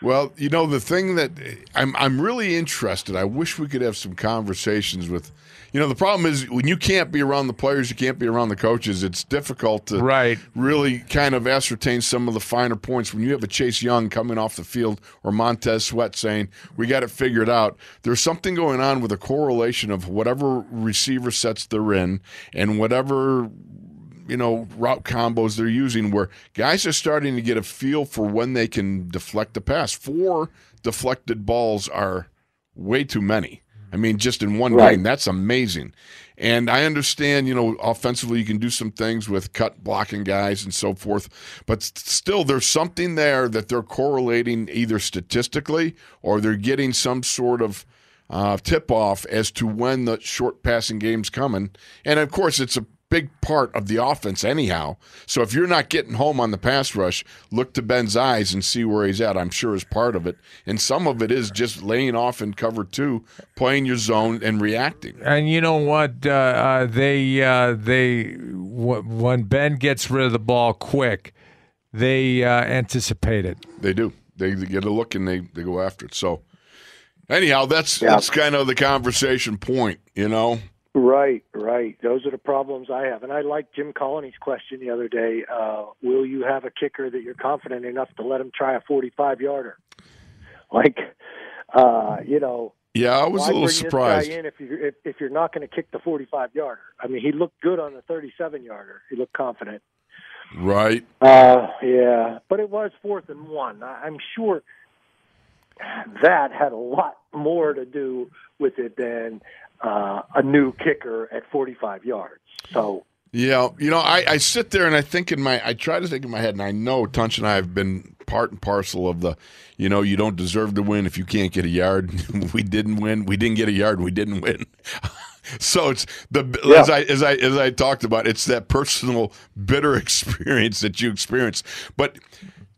Well, you know the thing that eh, I'm I'm really interested. I wish we could have some conversations with. You know the problem is when you can't be around the players, you can't be around the coaches. It's difficult to Right. really kind of ascertain some of the finer points. When you have a Chase Young coming off the field or Montez Sweat saying we got it figured out, there's something going on with a correlation of whatever receiver sets they're in and whatever you know route combos they're using where guys are starting to get a feel for when they can deflect the pass four deflected balls are way too many i mean just in one Right. game that's amazing and i understand you know offensively you can do some things with cut blocking guys and so forth but still there's something there that they're correlating either statistically or they're getting some sort of uh, tip off as to when the short passing game's coming. And of course, it's a big part of the offense, anyhow. So if you're not getting home on the pass rush, look to Ben's eyes and see where he's at. I'm sure is part of it. And some of it is just laying off in cover two, playing your zone, and reacting. And you know what? Uh, uh, they uh, they w- when Ben gets rid of the ball quick, they uh, anticipate it. They do. They, they get a look and they, they go after it. So anyhow, that's Yeah. that's kind of the conversation point, you know. Right, right. Those are the problems I have. And I like Jim Colony's question the other day. Uh, will you have a kicker that you're confident enough to let him try a 45 yarder? Like, uh, you know, Yeah, I was a little surprised. in if you're if, if you're not going to kick the 45 yarder? I mean, he looked good on the 37 yarder. He looked confident. Right. Uh, yeah, but it was fourth and one. I'm sure that had a lot more to do with it than uh, a new kicker at 45 yards. So Yeah, you know, I, I sit there and I think in my, I try to think in my head, and I know Tunch and I have been part and parcel of the, you know, you don't deserve to win if you can't get a yard. we didn't win. We didn't get a yard. We didn't win. so it's the Yeah. as I as I as I talked about, it's that personal bitter experience that you experience. But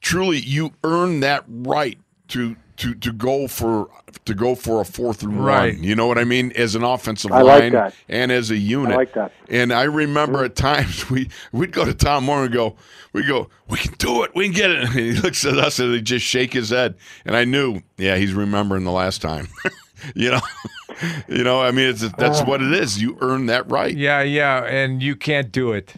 truly, you earn that right to to to go for to go for a fourth and Right. one. You know what I mean? As an offensive I line that. and as a unit. I like that. And I remember at times we we'd go to Tom Moore and go, we go, we can do it, we can get it. And he looks at us and he just shake his head. And I knew, yeah, he's remembering the last time. you know, you know. I mean, it's that's ah. what it is. You earn that right. Yeah, yeah, and you can't do it.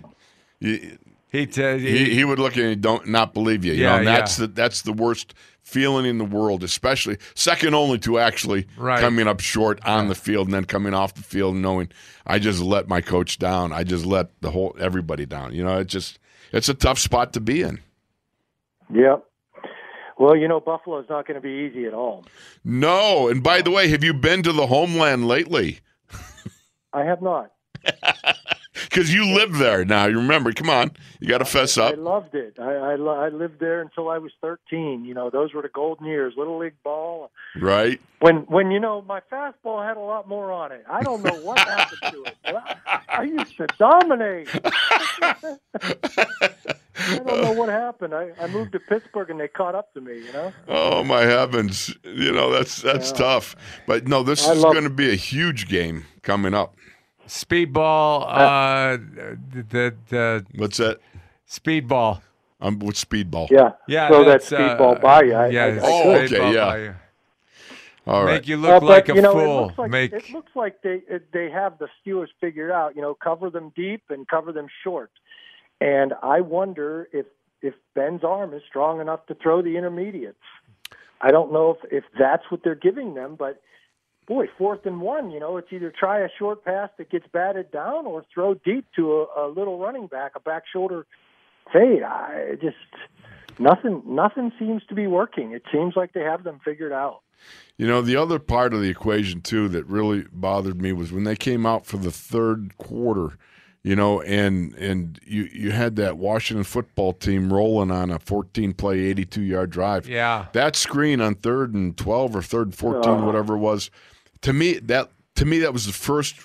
You- He, t- he, he would look at you and don't not believe you. You Yeah, know, and that's yeah. the that's the worst feeling in the world, especially second only to actually Right. coming up short on the field and then coming off the field and knowing I just let my coach down. I just let the whole everybody down. You know, it just it's a tough spot to be in. Yep. Well, you know, Buffalo's not going to be easy at all. No, and by the way, have you been to the homeland lately? I have not. Because you live there now. You remember? Come on, you got to fess up. I loved it. I, I, lo- I lived there until I was 13. You know, those were the golden years. Little league ball. right? When, when you know, my fastball had a lot more on it. I don't know what happened to it. but I, I used to dominate. I don't know what happened. I, I moved to Pittsburgh and they caught up to me. You know. Oh my heavens! You know that's that's Yeah. tough. But no, this I is love- going to be a huge game coming up. Speedball. Uh, the the What's that? speedball. I'm with speedball. Yeah. Yeah, Throw that that's, uh, speedball by you. I, yeah, I, I Oh, could. okay, yeah. by you. All right. Make you Uh, look like but, a you know, It fool. looks like, Make it looks like they it, they have the Steelers figured out. You know, cover them deep and cover them short. And I wonder if if Ben's arm is strong enough to throw the intermediates. I don't know if if that's what they're giving them, but boy, fourth and one. You know, it's either try a short pass that gets batted down or throw deep to a, a little running back, a back shoulder fade. I just nothing nothing seems to be working. It seems like they have them figured out. You know, the other part of the equation too that really bothered me was when they came out for the third quarter. You know, and and you you had that Washington football team rolling on a 14 play, 82 yard drive. yeah. That screen on third and 12 or third and 14, whatever it was, to me that to me that was the first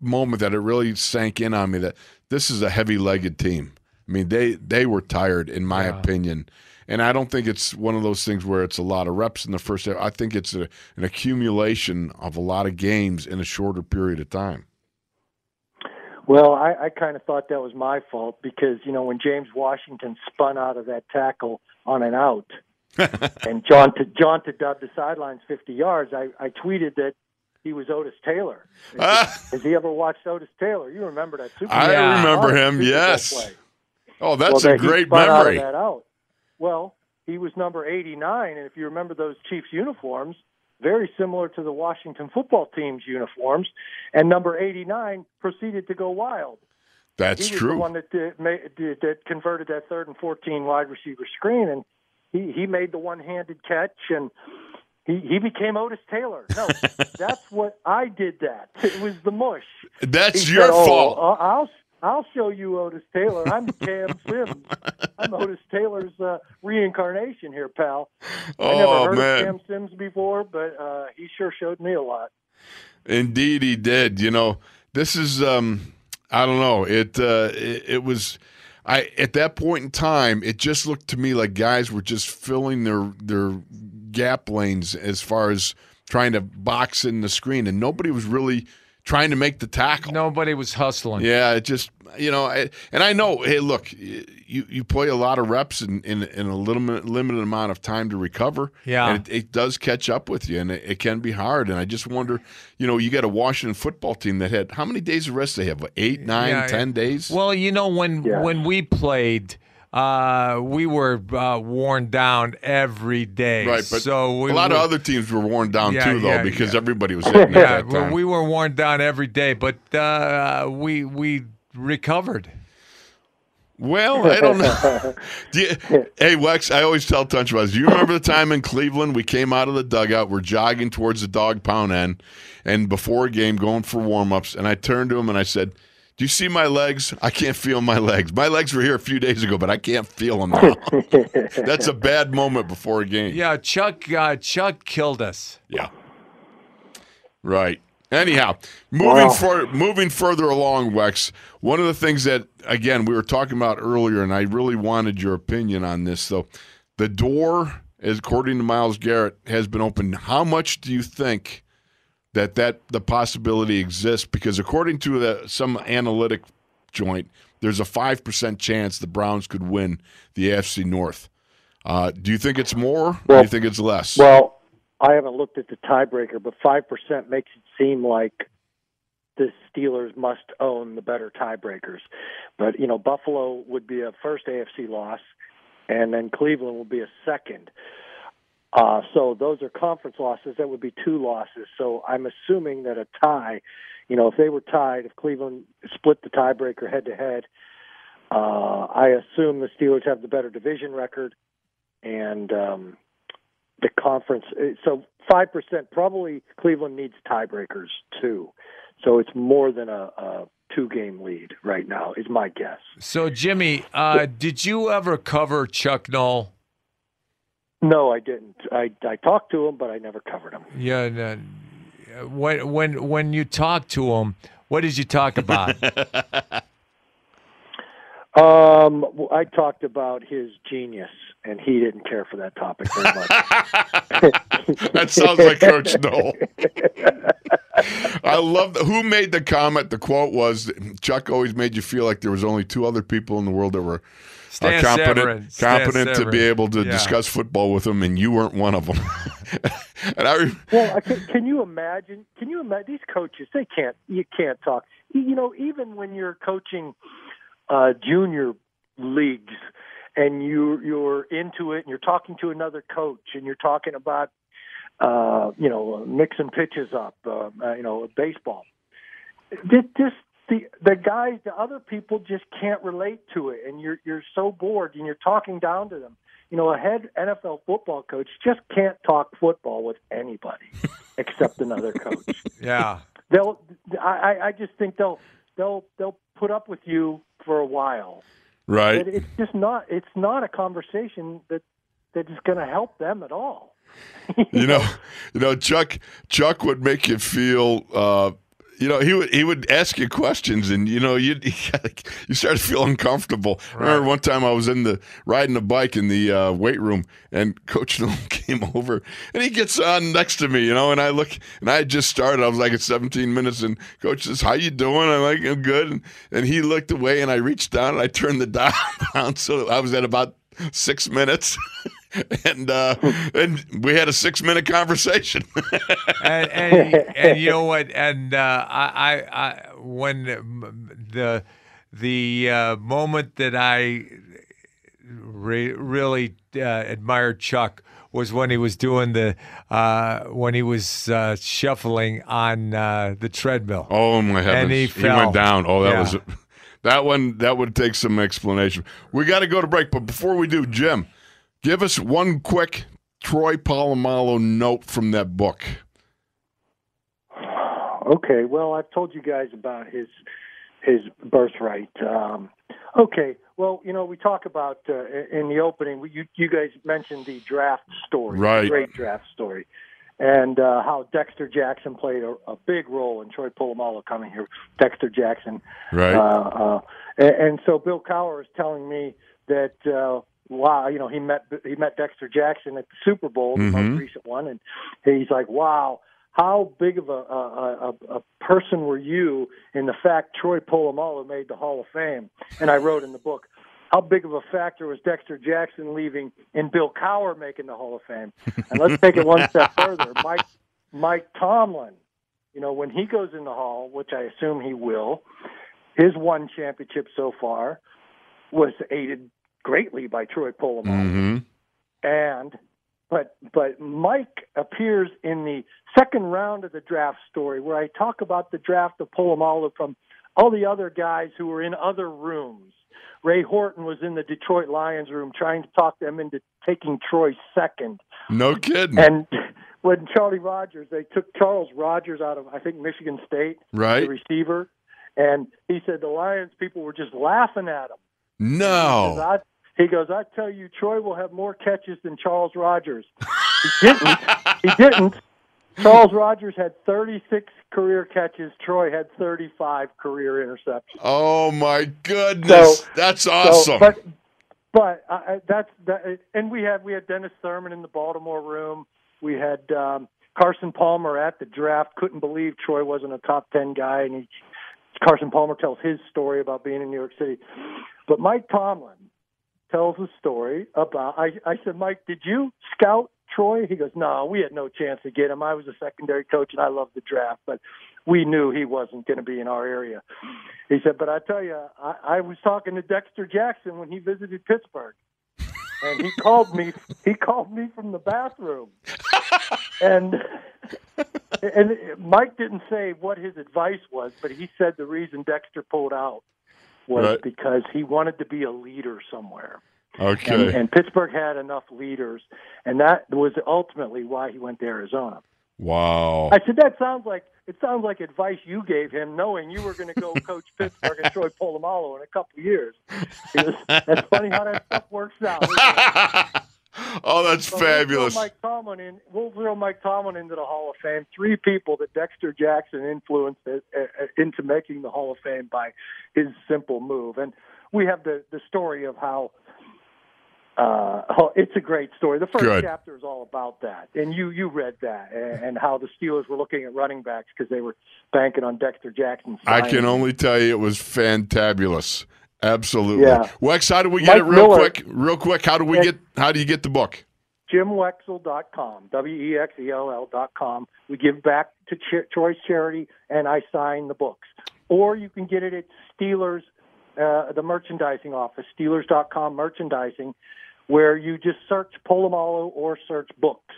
moment that it really sank in on me that this is a heavy-legged team. I mean, they they were tired in my Yeah. opinion. And I don't think it's one of those things where it's a lot of reps in the first half. I think it's a, an accumulation of a lot of games in a shorter period of time. Well, I, I kind of thought that was my fault because you know when James Washington spun out of that tackle on an out, and John to John to dub the sidelines fifty yards, I, I tweeted that he was Otis Taylor. Ah, Has he ever watched Otis Taylor? You remember that Super I Yeah. remember him. Bowl Yes. play. Oh, that's well, a great spun out memory. that out. Well, he was number 89, and if you remember those Chiefs uniforms, very similar to the Washington football team's uniforms, and number 89 proceeded to go wild. That's he was true. the one that did, ma- did, that converted that third and 14 wide receiver screen, and he he made the one-handed catch, and he he became Otis Taylor. No, that's what I did. That it was the mush. That's He your said, "Oh, fault. uh, I'll I'll show you Otis Taylor. I'm Cam Sims. I'm Otis Taylor's uh, reincarnation here, pal. I never oh heard man. of Cam Sims before, but uh, he sure showed me a lot. Indeed, he did. You know, this is um, I don't know. It uh, it, it was. I at that point in time, it just looked to me like guys were just filling their their gap lanes as far as trying to box in the screen, and nobody was really trying to make the tackle. Nobody was hustling. Yeah, it just you know, I, and I know. Hey, look, you you play a lot of reps in in, in a little limited amount of time to recover. Yeah. and it, it does catch up with you, and it, it can be hard. And I just wonder, you know, you got a Washington football team that had how many days of rest they have? Eight, nine, Yeah, ten days. Well, you know when Yeah. when we played, uh, we were uh, worn down every day. right, but so we a lot of other teams were worn down Yeah, too, though, yeah, because yeah. everybody was hitting Yeah, at that well, time. we were worn down every day, but uh, we we recovered. Well, I don't know. Do you- hey, Wex, I always tell Tunch about this. Do you remember the time in Cleveland we came out of the dugout, we're jogging towards the dog pound end, and before a game going for warm ups, and I turned to him and I said, Do you see my legs? I can't feel my legs. My legs were here a few days ago, but I can't feel them now. That's a bad moment before a game. Yeah, Chuck uh, Chuck killed us. Yeah. Right. Anyhow, moving Wow. for, moving further along, Wex. One of the things that again we were talking about earlier, and I really wanted your opinion on this, though. The door, as according to Myles Garrett, has been opened. How much do you think that that the possibility exists? Because according to the, some analytic joint, there's a five percent chance the Browns could win the AFC North. Uh, do you think it's more, or do you think it's less? Well, I haven't looked at the tiebreaker, but five percent makes it seem like the Steelers must own the better tiebreakers. But you know, Buffalo would be a first AFC loss, and then Cleveland will be a second. Uh, so those are conference losses. That would be two losses. So I'm assuming that a tie, you know, if they were tied, if Cleveland split the tiebreaker head to head, uh, I assume the Steelers have the better division record, and um, the conference. uh, So five percent probably Cleveland needs tiebreakers too. So it's more than a, a two-game lead right now, is my guess. So, Jimmy, uh, did you ever cover Chuck Noll? No, I didn't. I I talked to him, but I never covered him. Yeah. no, when when when you talked to him, what did you talk about? Um, I talked about his genius, and he didn't care for that topic very much. that sounds like Coach Noll. I love the, who made the comment. The quote was Chuck always made you feel like there was only two other people in the world that were uh, Stan competent, Severin. Stan competent to be able to Yeah. discuss football with him, and you weren't one of them. and I, re- Well, I can, can you imagine? Can you imagine these coaches? They can't. You can't talk. You know, even when you're coaching uh, junior leagues and you you're into it, and you're talking to another coach, and you're talking about, uh, you know, mixing pitches up, uh, uh, you know, baseball. This, just the the guys, the other people just can't relate to it, and you're you're so bored, and you're talking down to them. You know, a head NFL football coach just can't talk football with anybody except another coach. yeah. They'll, I, I- I just think they'll, they'll, they'll put up with you for a while. right? It, it's just not, it's not a conversation that that is going to help them at all. you know, you know, Chuck. Chuck would make you feel. Uh, you know, he would he would ask you questions, and you know, you you started to feel uncomfortable. I remember one time I was in the riding a bike in the uh, weight room, and Coach Nolan came over, and he gets on next to me, you know, and I look, and I had just started. I was like at 17 minutes, and Coach says, "How you doing?" I'm like, "I'm good," and, and he looked away, and I reached down, and I turned the dial down, so I was at about six minutes. And uh, and we had a six minute conversation. and, and, and you know what? And uh, I, I, I, when the the uh, moment that I re- really uh, admired Chuck was when he was doing the uh, when he was uh, shuffling on uh, the treadmill. oh my heavens! And he fell. went down. Oh, that Yeah. was that one. That would take some explanation. We got to go to break, but before we do, Jim, give us one quick Troy Polamalu note from that book. Okay, well, I've told you guys about his his birthright. Um, okay, well, you know, we talk about uh, in the opening. You you guys mentioned the draft story, Right. Great draft story, and uh, how Dexter Jackson played a, a big role in Troy Polamalu coming here. Dexter Jackson, Right. Uh, uh, and, and so Bill Cowher is telling me that. Wow, you know he met he met Dexter Jackson at the Super Bowl, the Mhm. most recent one, and he's like, "Wow, how big of a, a, a, a person were you in the fact Troy Polamalu made the Hall of Fame? And I wrote in the book, how big of a factor was Dexter Jackson leaving and Bill Cowher making the Hall of Fame? And let's take it one step further. Mike Mike Tomlin, you know, when he goes in the Hall, which I assume he will, his one championship so far was aided greatly by Troy Polamalu Mm-hmm. and but but Mike appears in the second round of the draft story where I talk about the draft of Polamalu from all the other guys who were in other rooms. Ray Horton was in the Detroit Lions room trying to talk them into taking Troy second. No kidding. And when Charlie Rogers, they took Charles Rogers out of I think Michigan State, Right. the receiver, and he said the Lions people were just laughing at him. No. He goes, I tell you, Troy will have more catches than Charles Rogers. He didn't. he didn't. Charles Rogers had 36 career catches. Troy had 35 career interceptions. Oh my goodness, So- that's So, awesome. but but uh, uh, that's that, and we had we had Dennis Thurman in the Baltimore room. We had um, Carson Palmer at the draft. Couldn't believe Troy wasn't a top ten guy, and he, Carson Palmer tells his story about being in New York City. But Mike Tomlin tells a story about. I I said, Mike, did you scout Troy? He goes, No, we had no chance to get him. I was a secondary coach, and I loved the draft, but we knew he wasn't going to be in our area. He said, but I tell you, I, I was talking to Dexter Jackson when he visited Pittsburgh, and he called me. He called me from the bathroom, and and Mike didn't say what his advice was, but he said the reason Dexter pulled out was Right. because he wanted to be a leader somewhere. okay. And, and Pittsburgh had enough leaders, and that was ultimately why he went to Arizona. wow. I said that sounds like it sounds like advice you gave him, knowing you were going to go coach Pittsburgh and Troy Polamalu in a couple of years. Was, that's funny how that stuff works out. oh, that's So fabulous. We'll throw Mike Tomlin in. We'll throw Mike Tomlin into the Hall of Fame. Three people that Dexter Jackson influenced uh, uh, into making the Hall of Fame by his simple move. And we have the the story of how. Uh, oh, it's a great story. The first Good. chapter is all about that, and you you read that, and, and how the Steelers were looking at running backs because they were banking on Dexter Jackson. I can only tell you it was fantabulous. Absolutely. Yeah. Wex, how do we get Mike it real Miller- quick? Real quick, how do we get how do you get the book? JimWexell.com, W E X E L L.com. We give back to Ch- Choice Charity, and I sign the books. Or you can get it at Steelers, uh, the merchandising office, Steelers.com merchandising, where you just search Polamalu or search books.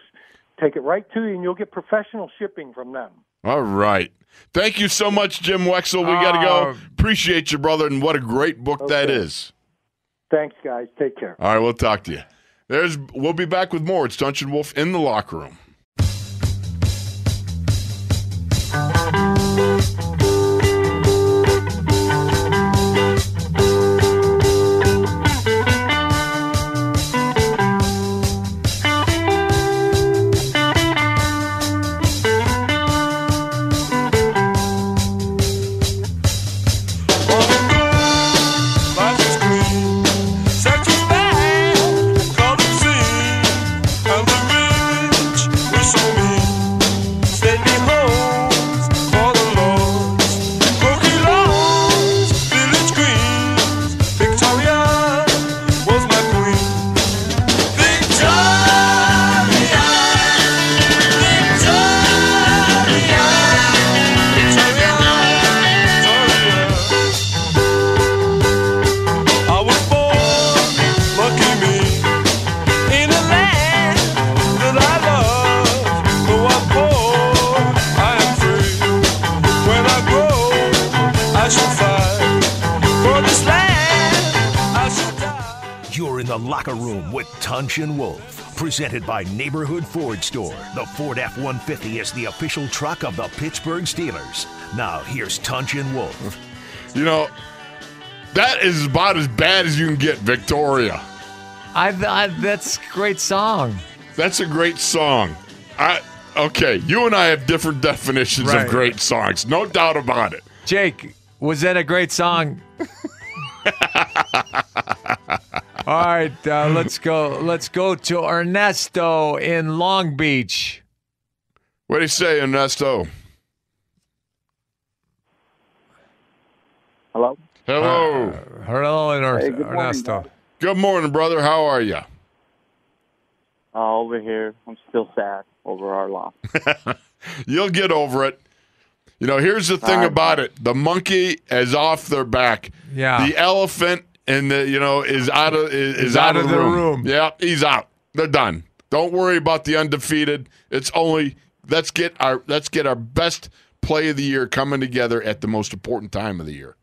Take it right to you, and you'll get professional shipping from them. All right. Thank you so much, Jim Wexell. We got to go. Uh, Appreciate you, brother, and what a great book that Okay. is. Thanks, guys. Take care. All right, we'll talk to you. There's we'll be back with more. It's Tunch and Wolf in the locker room. Room with Tunch and Wolf. Presented by Neighborhood Ford Store. The Ford F 150 is the official truck of the Pittsburgh Steelers. Now, here's Tunch and Wolf. You know, that is about as bad as you can get, Victoria. I, I that's a great song. That's a great song. I okay, you and I have different definitions Right. of great songs. No doubt about it. Jake, was that a great song? All right, uh, let's go. Let's go to Ernesto in Long Beach. What do you say, Ernesto? Hello. Hello. Hello, Er- Hey, good morning, Ernesto. guys. Good morning, brother. How are you? Uh, over here, I'm still sad over our loss. You'll get over it. You know, here's the thing Uh, about it: the monkey is off their back. Yeah. The elephant and the you know is out of is, is Is out, out of of the the room. room. Yeah, he's out. They're done. Don't worry about the undefeated. It's only let's get our let's get our best play of the year coming together at the most important time of the year.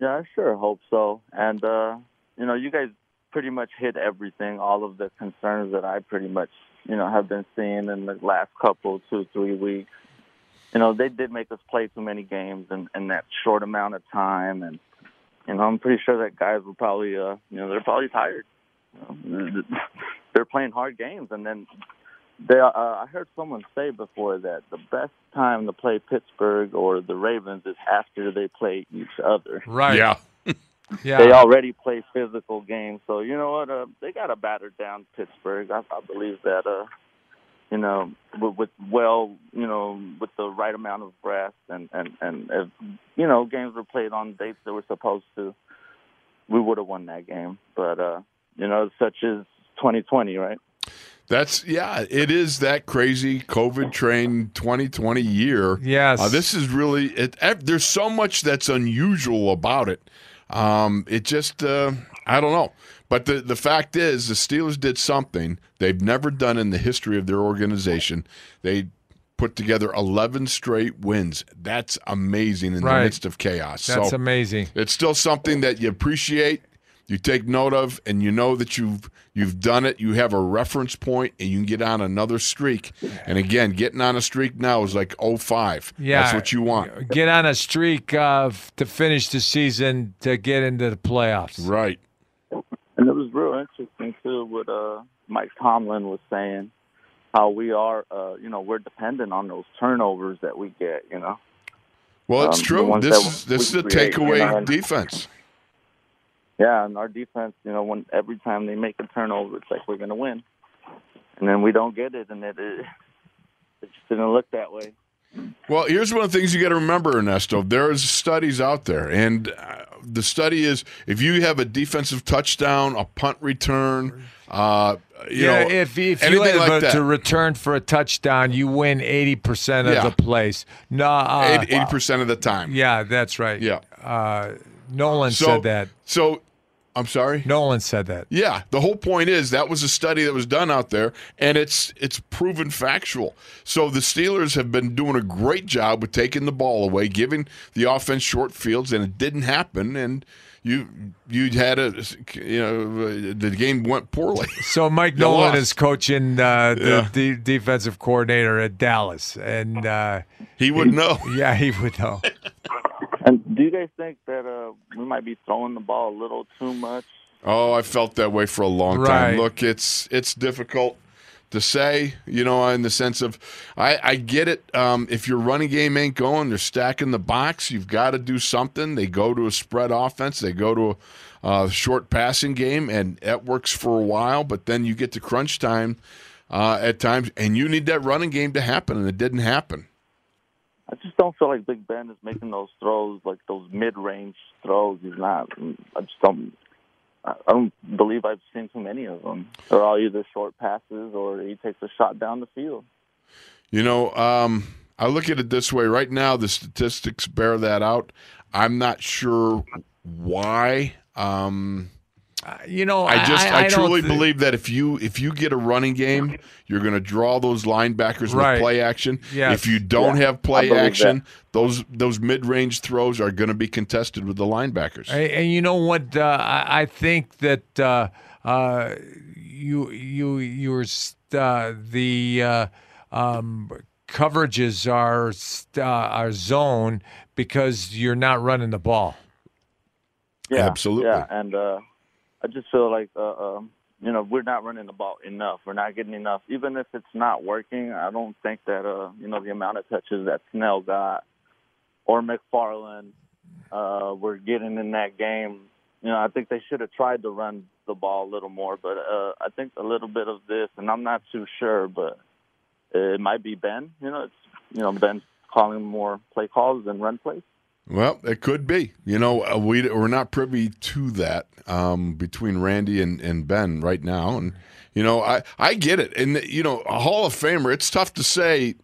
Yeah, I sure hope so. And uh, you know, you guys pretty much hit everything. All of the concerns that I pretty much you know have been seeing in the last couple two three weeks. You know, they did make us play too many games in, in that short amount of time, and you know, I'm pretty sure that guys were probably uh, you know they're probably tired. You know, they're playing hard games, and then they, uh, I heard someone say before that the best time to play Pittsburgh or the Ravens is after they play each other. Right. Yeah. Yeah. They already play physical games, so you know what? Uh, they got to batter down Pittsburgh. I, I believe that. Uh, you know, with, with well, you know, with the right amount of brass and and and if you know games were played on dates that were supposed to, we would have won that game. But uh, you know, such as 2020, right? That's yeah, it is that crazy COVID train 2020 year. Yes. Uh, this is really it. There's so much that's unusual about it. Um, it just uh, I don't know. But the the fact is, the Steelers did something they've never done in the history of their organization. They put together 11 straight wins. That's amazing in Right. the midst of chaos. That's so amazing. it's still something that you appreciate, you take note of, and you know that you've you've done it. You have a reference point, and you can get on another streak. And again, getting on a streak now is like 05. Yeah. that's what you want. Get on a streak of to finish the season to get into the playoffs. Right. And it was real interesting too what uh, Mike Tomlin was saying, how we are, uh, you know, we're dependent on those turnovers that we get. You know. Well, it's Um, true. This is this is a create, you takeaway know, defense. Yeah, and our defense, you know, when every time they make a turnover, it's like we're going to win, and then we don't get it, and it it, it just didn't look that way. Well, here's one of the things you got to remember, Ernesto. There's studies out there, and uh, the study is if you have a defensive touchdown, a punt return, uh, you yeah, know, if if you have like a- to return for a touchdown, you win eighty percent of Yeah. the place. No, uh, eighty percent of the time. yeah, that's right. Yeah. uh, Nolan So- said that. So, I'm sorry. Nolan said that. Yeah, the whole point is that was a study that was done out there, and it's it's proven factual. So the Steelers have been doing a great job with taking the ball away, giving the offense short fields, and it didn't happen. And you you had a you know the game went poorly. So Mike Nolan lost. is coaching uh, the Yeah. de- defensive coordinator at Dallas, and uh, He would know. yeah, he would know. And do you guys think that uh, we might be throwing the ball a little too much? Oh, I felt that way for a long Right. time. Look, it's it's difficult to say, you know, in the sense of I, I get it. Um, if your running game ain't going, they're stacking the box. You've got to do something. They go to a spread offense. They go to a uh, short passing game, and that works for a while. But then you get to crunch time uh, at times, and you need that running game to happen, and it didn't happen. I just don't feel like Big Ben is making those throws, like those mid-range throws. He's not. I just don't. I don't believe I've seen too many of them. They're all either short passes or he takes a shot down the field. You know, um, I look at it this way. Right now, the statistics bear that out. I'm not sure why. Um, You know, I just, I, don't truly thi- believe that if you if you get a running game, you're going to draw those linebackers Right. with play action. Yes. If you don't Yeah, have play believe action, those those mid range throws are going to be contested with the linebackers. And, and you know what? Uh, I, I think that uh, uh, you you you're st- uh, the uh, um, coverages are st- uh, are zone because you're not running the ball. Yeah, Absolutely. Yeah, and uh, I just feel like uh, um, you know we're not running the ball enough. We're not getting enough. Even if it's not working, I don't think that uh, you know the amount of touches that Snell got or McFarland uh, were getting in that game. You know, I think they should have tried to run the ball a little more. But uh, I think a little bit of this, and I'm not too sure, but it might be Ben. You know, it's you know Ben calling more play calls than run plays. Well, it could be. You know, uh, we we're not privy to that um, between Randy and, and Ben right now, and you know, I I get it. And you know, a Hall of Famer, it's tough to say.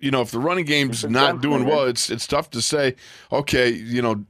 You know, if the running game's not doing well, it's it's tough to say. Okay, you know,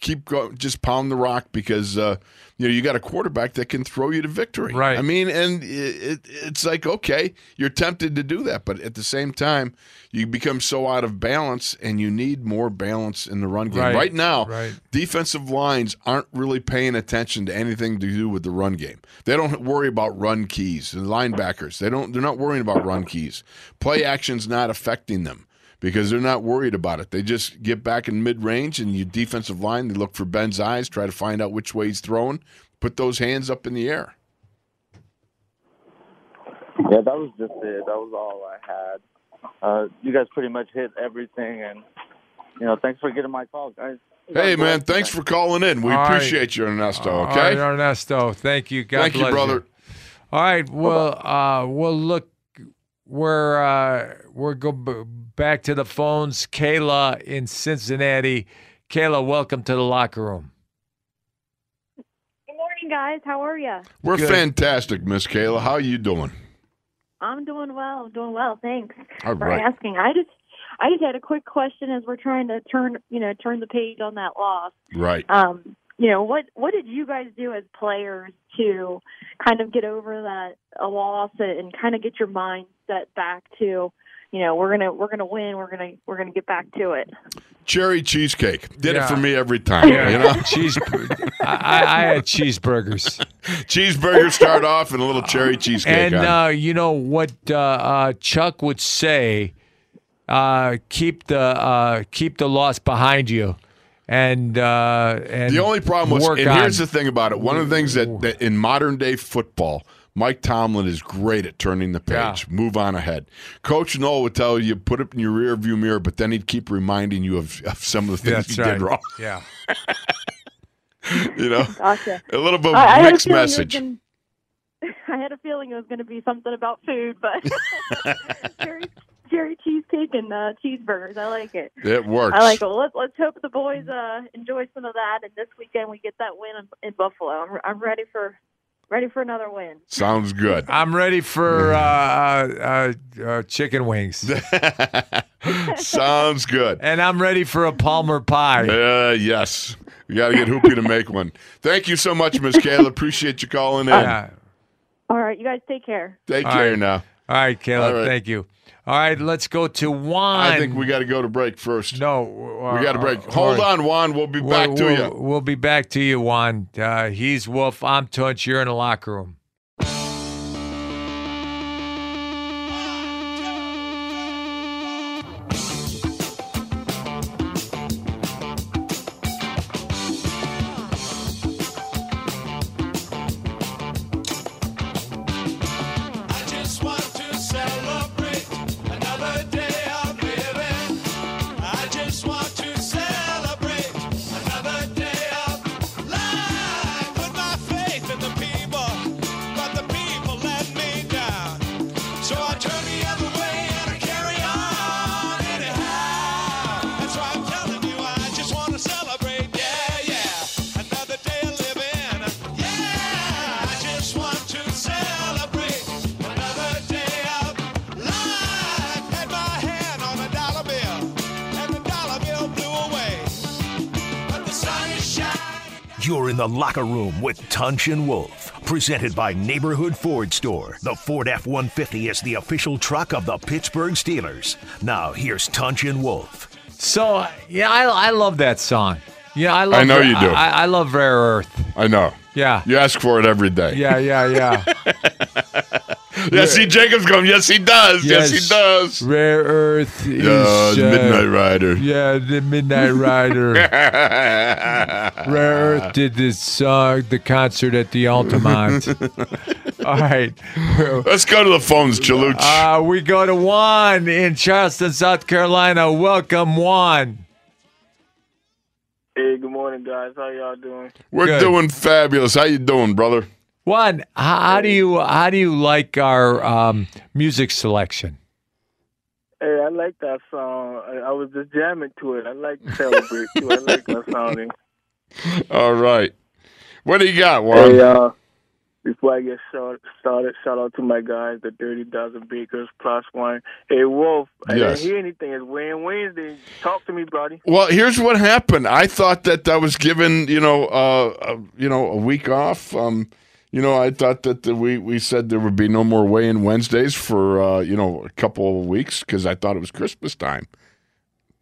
keep going, just pound the rock because uh, you know you got a quarterback that can throw you to victory. Right. I mean, and it, it, it's like okay, you're tempted to do that, but at the same time, you become so out of balance, and you need more balance in the run game. Right. Right, now, Right. defensive lines aren't really paying attention to anything to do with the run game. They don't worry about run keys. The linebackers, they don't. They're not worrying about run keys. Play action's not affecting them because they're not worried about it. They just get back in mid range, and your defensive line, they look for Ben's eyes, try to find out which way he's throwing, put those hands up in the air. Yeah, that was just it. That was all I had. Uh, you guys pretty much hit everything, and you know, thanks for getting my call, guys. Hey, man, thanks for calling in. We All right. appreciate you, Ernesto. Okay. right, Ernesto. Thank you. God Thank you, bless brother. All right. Well, uh, we'll look. We're uh, we're go back to the phones. Kayla in Cincinnati. Kayla, welcome to the locker room. Good morning, guys. How are you? We're Good. fantastic, Miss Kayla. How are you doing? I'm doing well. I'm doing well. Thanks All for right. asking. I just, I just had a quick question as we're trying to turn, you know, turn the page on that loss. Right. Um, you know, what what did you guys do as players to kind of get over that a loss and kind of get your mindset back to, you know, we're gonna we're gonna win. We're gonna we're gonna get back to it. Cherry cheesecake did Yeah. it for me every time. Yeah, You know, cheese. I, I I had cheeseburgers. cheeseburger start off and a little cherry cheesecake. And uh, you know what uh, uh, Chuck would say: uh, keep the uh, keep the loss behind you, and uh, and the only problem was, work and on- here's the thing about it. One of the things that, that in modern day football, Mike Tomlin is great at turning the page, move on ahead. Coach Noll would tell you put it in your rear view mirror, but then he'd keep reminding you of, of some of the things That's you right. did wrong. Yeah. You know, Gotcha. a little bit of I, I a a mixed feeling message. gonna- I had a feeling it was going to be something about food, but cherry, cherry cheesecake and uh, cheeseburgers. I like it. It works. I like it. Well, let's let's hope the boys uh, enjoy some of that, and this weekend we get that win in, in Buffalo. I'm, I'm ready for ready for another win. Sounds good. I'm ready for uh, uh, uh, chicken wings, Sounds good. and I'm ready for a Palmer pie. Uh, yes. We got to get Hoopy to make one. Thank you so much, Miss Kayla. Appreciate you calling in. Yeah. All right, you guys take care. Take All care right. now. All right, Kayla. All right. Thank you. All right, let's go to Juan. I think we got to go to break first. no. we got to break. Hold on, Juan. We'll be back to we'll, you. We'll be back to you, Juan. Uh, he's Wolf. I'm Tunch. You're in the locker room. Locker room with Tunch and Wolf, presented by Neighborhood Ford Store. The Ford F 150 is the official truck of the Pittsburgh Steelers. Now, here's Tunch and Wolf. So yeah, I, I love that song. Yeah, I love. I know you do. I, I love Rare Earth. I know. Yeah. You ask for it every day. Yeah, yeah, yeah. Yeah, see, Jacob's going, yes, he does. Yes, Yes. he does. Rare Earth is Uh, uh, Midnight Rider. Yeah, the Midnight Rider. Rare Earth did this song, the concert at the Altamont. All right. Let's go to the phones, Chaluch. Uh, we go to Juan in Charleston, South Carolina. Welcome, Juan. Hey, good morning, guys. How y'all doing? We're good. doing fabulous. How you doing, brother? Juan, h- how do you how do you like our um, music selection? Hey, I like that song. I, I was just jamming to it. I like Celebrate too. I like that sounding. All right. What do you got, Juan? Hey, uh, before I get start, started, shout out to my guys, the Dirty Dozen Bakers Plus One. Hey, Wolf, I Yes. didn't hear anything. It's weigh-in Wednesday. Talk to me, buddy. Well, here's what happened. I thought that I was given, you know, uh, uh, you know, a week off. Um, you know, I thought that the, we we said there would be no more weigh-in Wednesdays for uh, you know a couple of weeks because I thought it was Christmas time.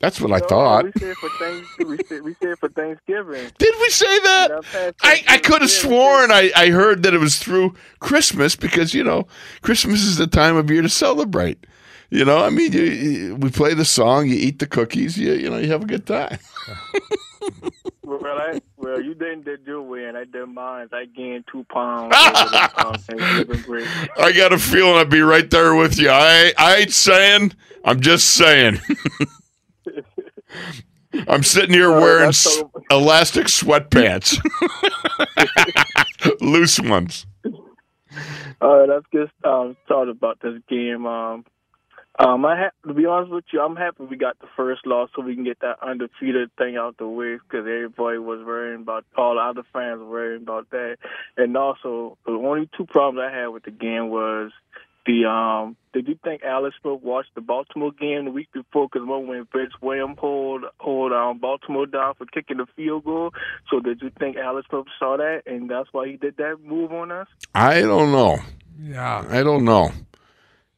That's what I thought. We said for Thanksgiving. we said we said for Thanksgiving. Did we say that? I, I could have sworn I, I heard that it was through Christmas because you know Christmas is the time of year to celebrate. You know, I mean, you, you, we play the song, you eat the cookies, you you know, you have a good time. Well, I well, you didn't did your win. I did mine. I gained two pounds. over the, Thanksgiving break. I got a feeling I'd be right there with you. I I ain't saying. I'm just saying. I'm sitting here wearing that's s- so- elastic sweatpants, loose ones. All right, let's get um, started about this game. Um, um, I ha- to be honest with you, I'm happy we got the first loss so we can get that undefeated thing out the way because everybody was worrying about all the other fans were worrying about that. And also, the only two problems I had with the game was the um. Did you think Alex Smith watched the Baltimore game the week before? Because one when Vince Williams pulled hold um Baltimore down for kicking the field goal. So did you think Alex Smith saw that and that's why he did that move on us? I don't know. Yeah. I don't know.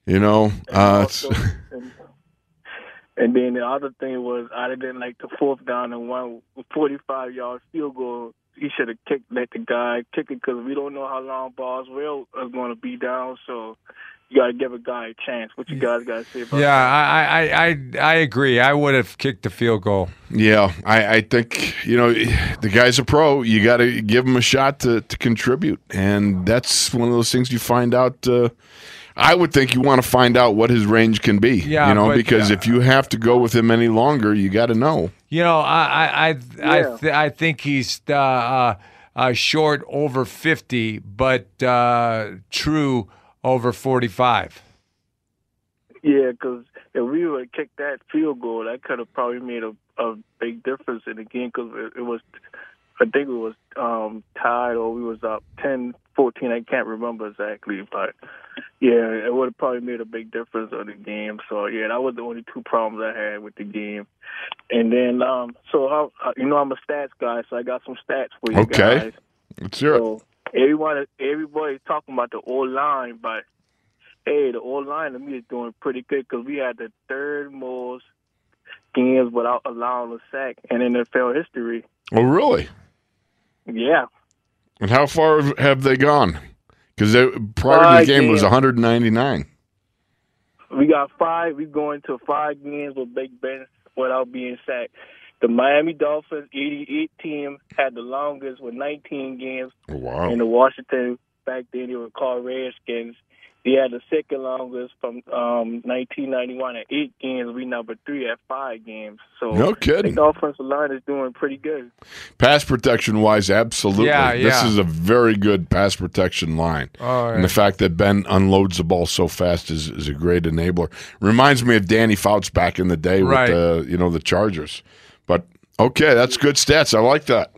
You know, uh, it's, Also, and, and then the other thing was I didn't like the fourth down and one 45 yard field goal. He should have kicked let the guy kick it because we don't know how long Boswell is going to be down. So you got to give a guy a chance. What you guys got to say about Yeah, that? I, I, I, I agree. I would have kicked the field goal. yeah. I, I think you know the guy's a pro. You got to give him a shot to to contribute, and that's one of those things you find out. Uh, I would think you want to find out what his range can be. Yeah, you know, but, because uh, if you have to go with him any longer, you got to know. You know, I, I, I, I, th- I think he's uh, uh, uh, short over fifty, but uh, true over forty-five. Yeah, because if we would have kicked that field goal, that could have probably made a, a big difference in the game because it, it was, I think it was um, tied or we was up 10, 14. I can't remember exactly, but yeah, it would have probably made a big difference on the game. So yeah, that was the only two problems I had with the game. And then, um, so how, uh, you know, I'm a stats guy, so I got some stats for you Okay. guys. Let's hear it. So everyone, everybody's talking about the old line, but hey, the old line to me is doing pretty good because we had the third most games without allowing a sack in NFL history. Oh, really? Yeah, And how far have they gone? Because prior to the Five game was 199. we got five. We're going to five games with Big Ben without being sacked. The Miami Dolphins 88 team had the longest with 19 games, Oh, wow. and the Washington back then they were called Redskins. They had the second longest from um, 1991 at eight games. We number three at five games. So No kidding. the offensive line is doing pretty good. Pass protection wise, absolutely. Yeah, This yeah. is a very good pass protection line. Oh, And the fact that Ben unloads the ball so fast is, is a great enabler. Reminds me of Danny Fouts back in the day Right. with the you know the Chargers. But okay, that's good stats. I like that.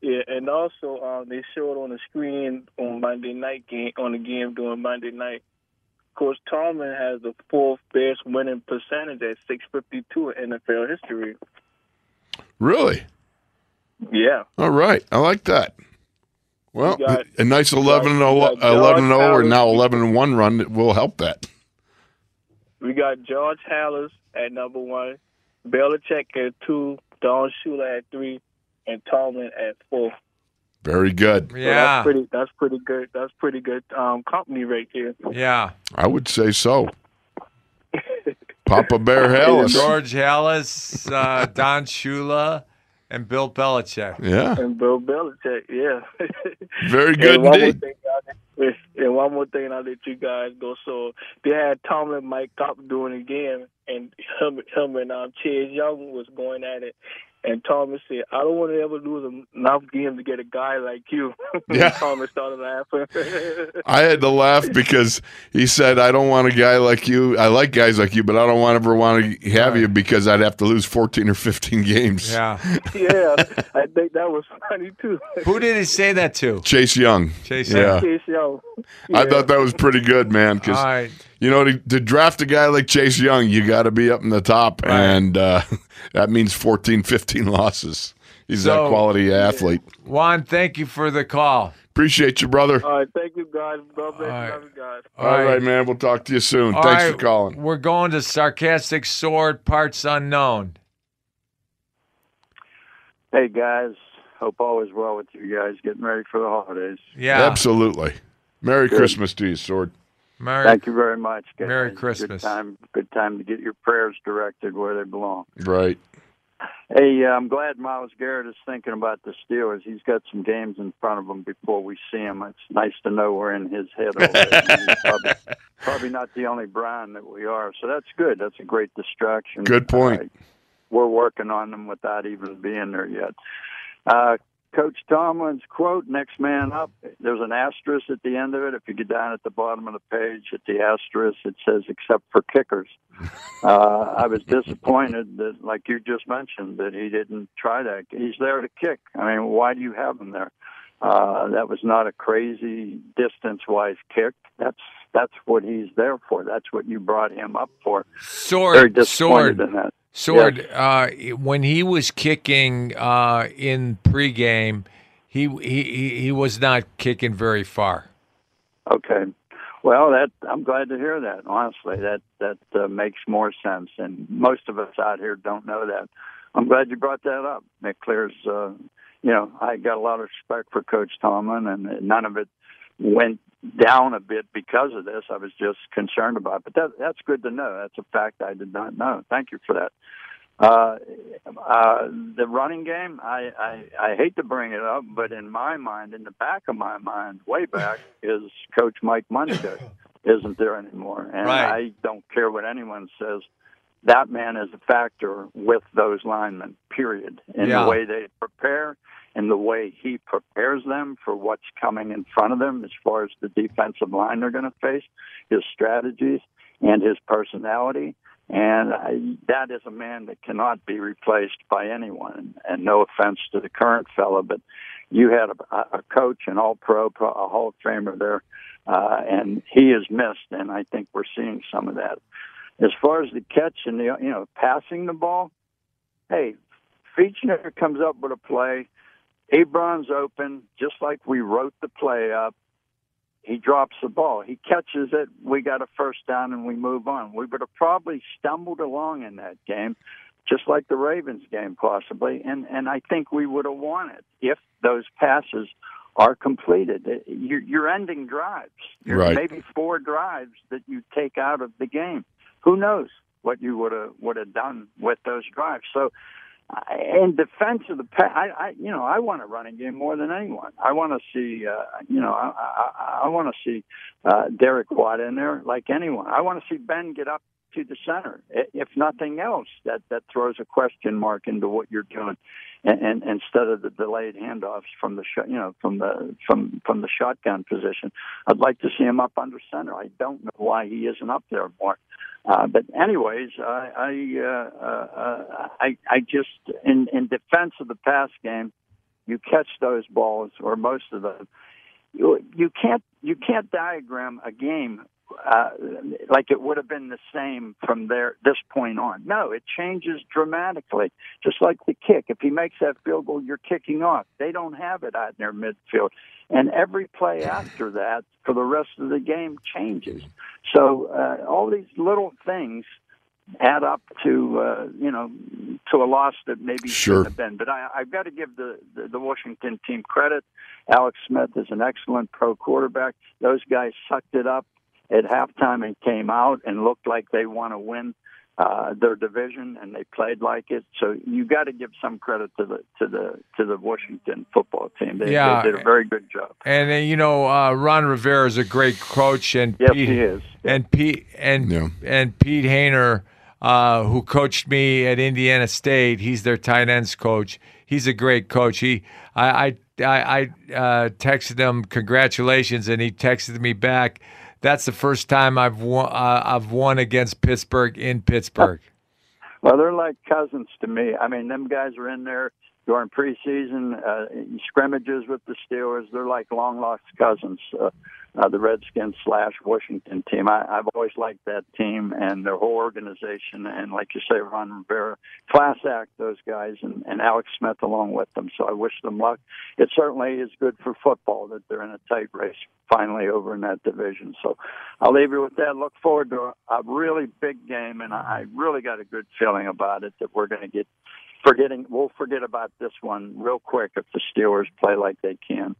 Yeah, and also um, they showed on the screen on Monday night game on the game during Monday night. Coach Tomlin has the fourth best winning percentage at 652 in NFL history. Really? Yeah. All right. I like that. Well, got- a nice 11 and you 0, 11 and 0 or now. 11 and 1 run that will help that. We got George Halas at number one, Belichick at two, Don Shula at three, and Tomlin at four. Very good. So Yeah, that's pretty. That's pretty good. That's pretty good um, company right there. yeah. I would say so. Papa Bear Halas. George Halas, uh, Don Shula, and Bill Belichick. Yeah. And Bill Belichick, yeah. Very good and one more indeed. thing, I'll- and one more thing, I'll let you guys go. So they had Tomlin Mike up doing the game, and him, him and um, Chase Young was going at it. And Thomas said, "I don't want to ever lose enough games to get a guy like you." Yeah. Thomas started laughing. I had to laugh because he said, I don't want a guy like you. I like guys like you, but I don't want ever want to have you because I'd have to lose 14 or 15 games. Yeah. yeah, I think that was funny too. Who did he say that to? Chase Young. Chase Yeah. Chase Young. I thought that was pretty good, man. Because, All right. You know, to, to draft a guy like Chase Young, you got to be up in the top. Right. And uh, that means 14, 15 losses. He's So- that quality athlete. Juan, thank you for the call. Appreciate you, brother. All right, thank you guys. God bless All right. love you guys. All right. man. We'll talk to you soon. All Thanks right, for calling. We're going to Sarcastic Sword, parts unknown. Hey guys, hope all is well with you guys. Getting ready for the holidays. Yeah. Absolutely. Merry Good. Christmas to you, Sword. Merry, Thank you very much. Guys. Merry Good Christmas. time. Good time to get your prayers directed where they belong. Right. Hey, uh, I'm glad Myles Garrett is thinking about the Steelers. He's got some games in front of him before we see him. It's nice to know we're in his head already. He's probably, probably not the only Brian that we are. So that's good. That's a great distraction. Good point. Uh, we're working on them without even being there yet. Uh, Coach Tomlin's quote, next man up, there's an asterisk at the end of it. If you get down at the bottom of the page at the asterisk, it says, except for kickers. Uh, I was disappointed that, like you just mentioned, that he didn't try that. He's there to kick. I mean, why do you have him there? Uh, that was not a crazy distance-wise kick. That's that's what he's there for. That's what you brought him up for. Sword, Very disappointed sword, in that. Sword. Uh, when he was kicking uh, in pregame, he, he he he was not kicking very far. Okay. Well, that I'm glad to hear that. Honestly, that that uh, makes more sense, and most of us out here don't know that. I'm glad you brought that up. It clears. Uh, you know, I got a lot of respect for Coach Tomlin, and none of it went down a bit because of this. I was just concerned about, it. but that that's good to know. That's a fact I did not know. Thank you for that. Uh, uh, the running game, I, I, I hate to bring it up, but in my mind, in the back of my mind, way back, is Coach Mike Munchak isn't there anymore. And Right. I don't care what anyone says. That man is a factor with those linemen, period. In Yeah. the way they prepare, in the way he prepares them for what's coming in front of them as far as the defensive line they're going to face, his strategies, and his personality. And I, that is a man that cannot be replaced by anyone. And no offense to the current fellow, but you had a, a coach, an all-pro, pro, a Hall of Famer there, uh, and he is missed. And I think we're seeing some of that. As far as the catch and the you know passing the ball, hey, Fichtner comes up with a play. Abron's open, just like we wrote the play up. He drops the ball. He catches it. We got a first down and we move on. We would have probably stumbled along in that game, just like the Ravens game possibly, and and I think we would have won it if those passes are completed. Uh, you're, you're ending drives. You're Right. Maybe four drives that you take out of the game. Who knows what you would have would have done with those drives? So in defense of the pass, I, I you know I want a running game more than anyone. I want to see uh, you know I I, I want to see uh, Derek Watt in there like anyone. I want to see Ben get up to the center. If nothing else, that that throws a question mark into what you're doing, and, and instead of the delayed handoffs from the shot, you know from the from from the shotgun position, I'd like to see him up under center. I don't know why he isn't up there more. Uh, but anyways, I I, uh, uh, I I just in in defense of the pass game, you catch those balls or most of them. You you can't you can't diagram a game uh, like it would have been the same from there this point on. No, it changes dramatically. Just like the kick, if he makes that field goal, you're kicking off. They don't have it out in their midfield, and every play after that for the rest of the game changes. So uh, all these little things add up to uh, you know to a loss that maybe Sure. shouldn't have been. But I, I've got to give the, the the Washington team credit. Alex Smith is an excellent pro quarterback. Those guys sucked it up at halftime and came out and looked like they want to win uh, their division, and they played like it. So you got to give some credit to the to the to the Washington football team. They, Yeah. they did a very good job. And uh, you know, uh, Ron Rivera is a great coach, and Yes, Pete, he is. And Pete and and Pete Hoener, uh, who coached me at Indiana State, he's their tight ends coach. He's a great coach. He, I, I, I, I uh, texted him congratulations, and he texted me back. That's the first time I've won. Uh, I've won against Pittsburgh in Pittsburgh. Well, they're like cousins to me. I mean, them guys are in there during preseason uh, scrimmages with the Steelers. They're like long lost cousins. Uh, uh, the Redskins slash Washington team. I, I've always liked that team and their whole organization. And like you say, Ron Rivera, class act those guys, and, and Alex Smith along with them. So I wish them luck. It certainly is good for football that they're in a tight race finally over in that division. So I'll leave you with that. Look forward to a, really big game, and I really got a good feeling about it that we're going to get. Forgetting, we'll forget about this one real quick if the Steelers play like they can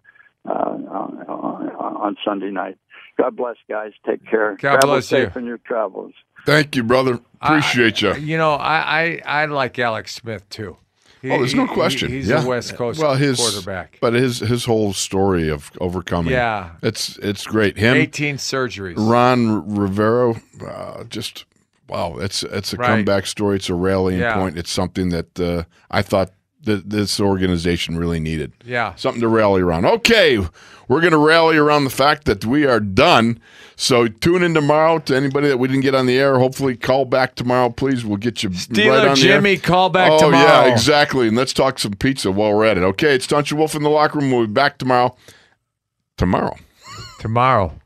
uh, on, on, on Sunday night. God bless, guys. Take care. God Travel bless safe you. in your travels. Thank you, brother. Appreciate you. You know, I, I, I like Alex Smith too. He- oh, there's no he- question. he's yeah. a West Coast well, his, quarterback. But his his whole story of overcoming. Yeah. it's it's great. Him, 18 surgeries. Ron Rivera, uh, just wow, it's it's a Right. comeback story. It's a rallying Yeah. point. It's something that uh, I thought that this organization really needed. Yeah. something to rally around. Okay, we're going to rally around the fact that we are done. So tune in tomorrow to anybody that we didn't get on the air. Hopefully, call back tomorrow, please. We'll get you Steeler right on the air. Jimmy, call back oh, tomorrow. yeah, exactly. And let's talk some pizza while we're at it. Okay, it's Tunch and Wolf in the locker room. We'll be back tomorrow. Tomorrow. Tomorrow.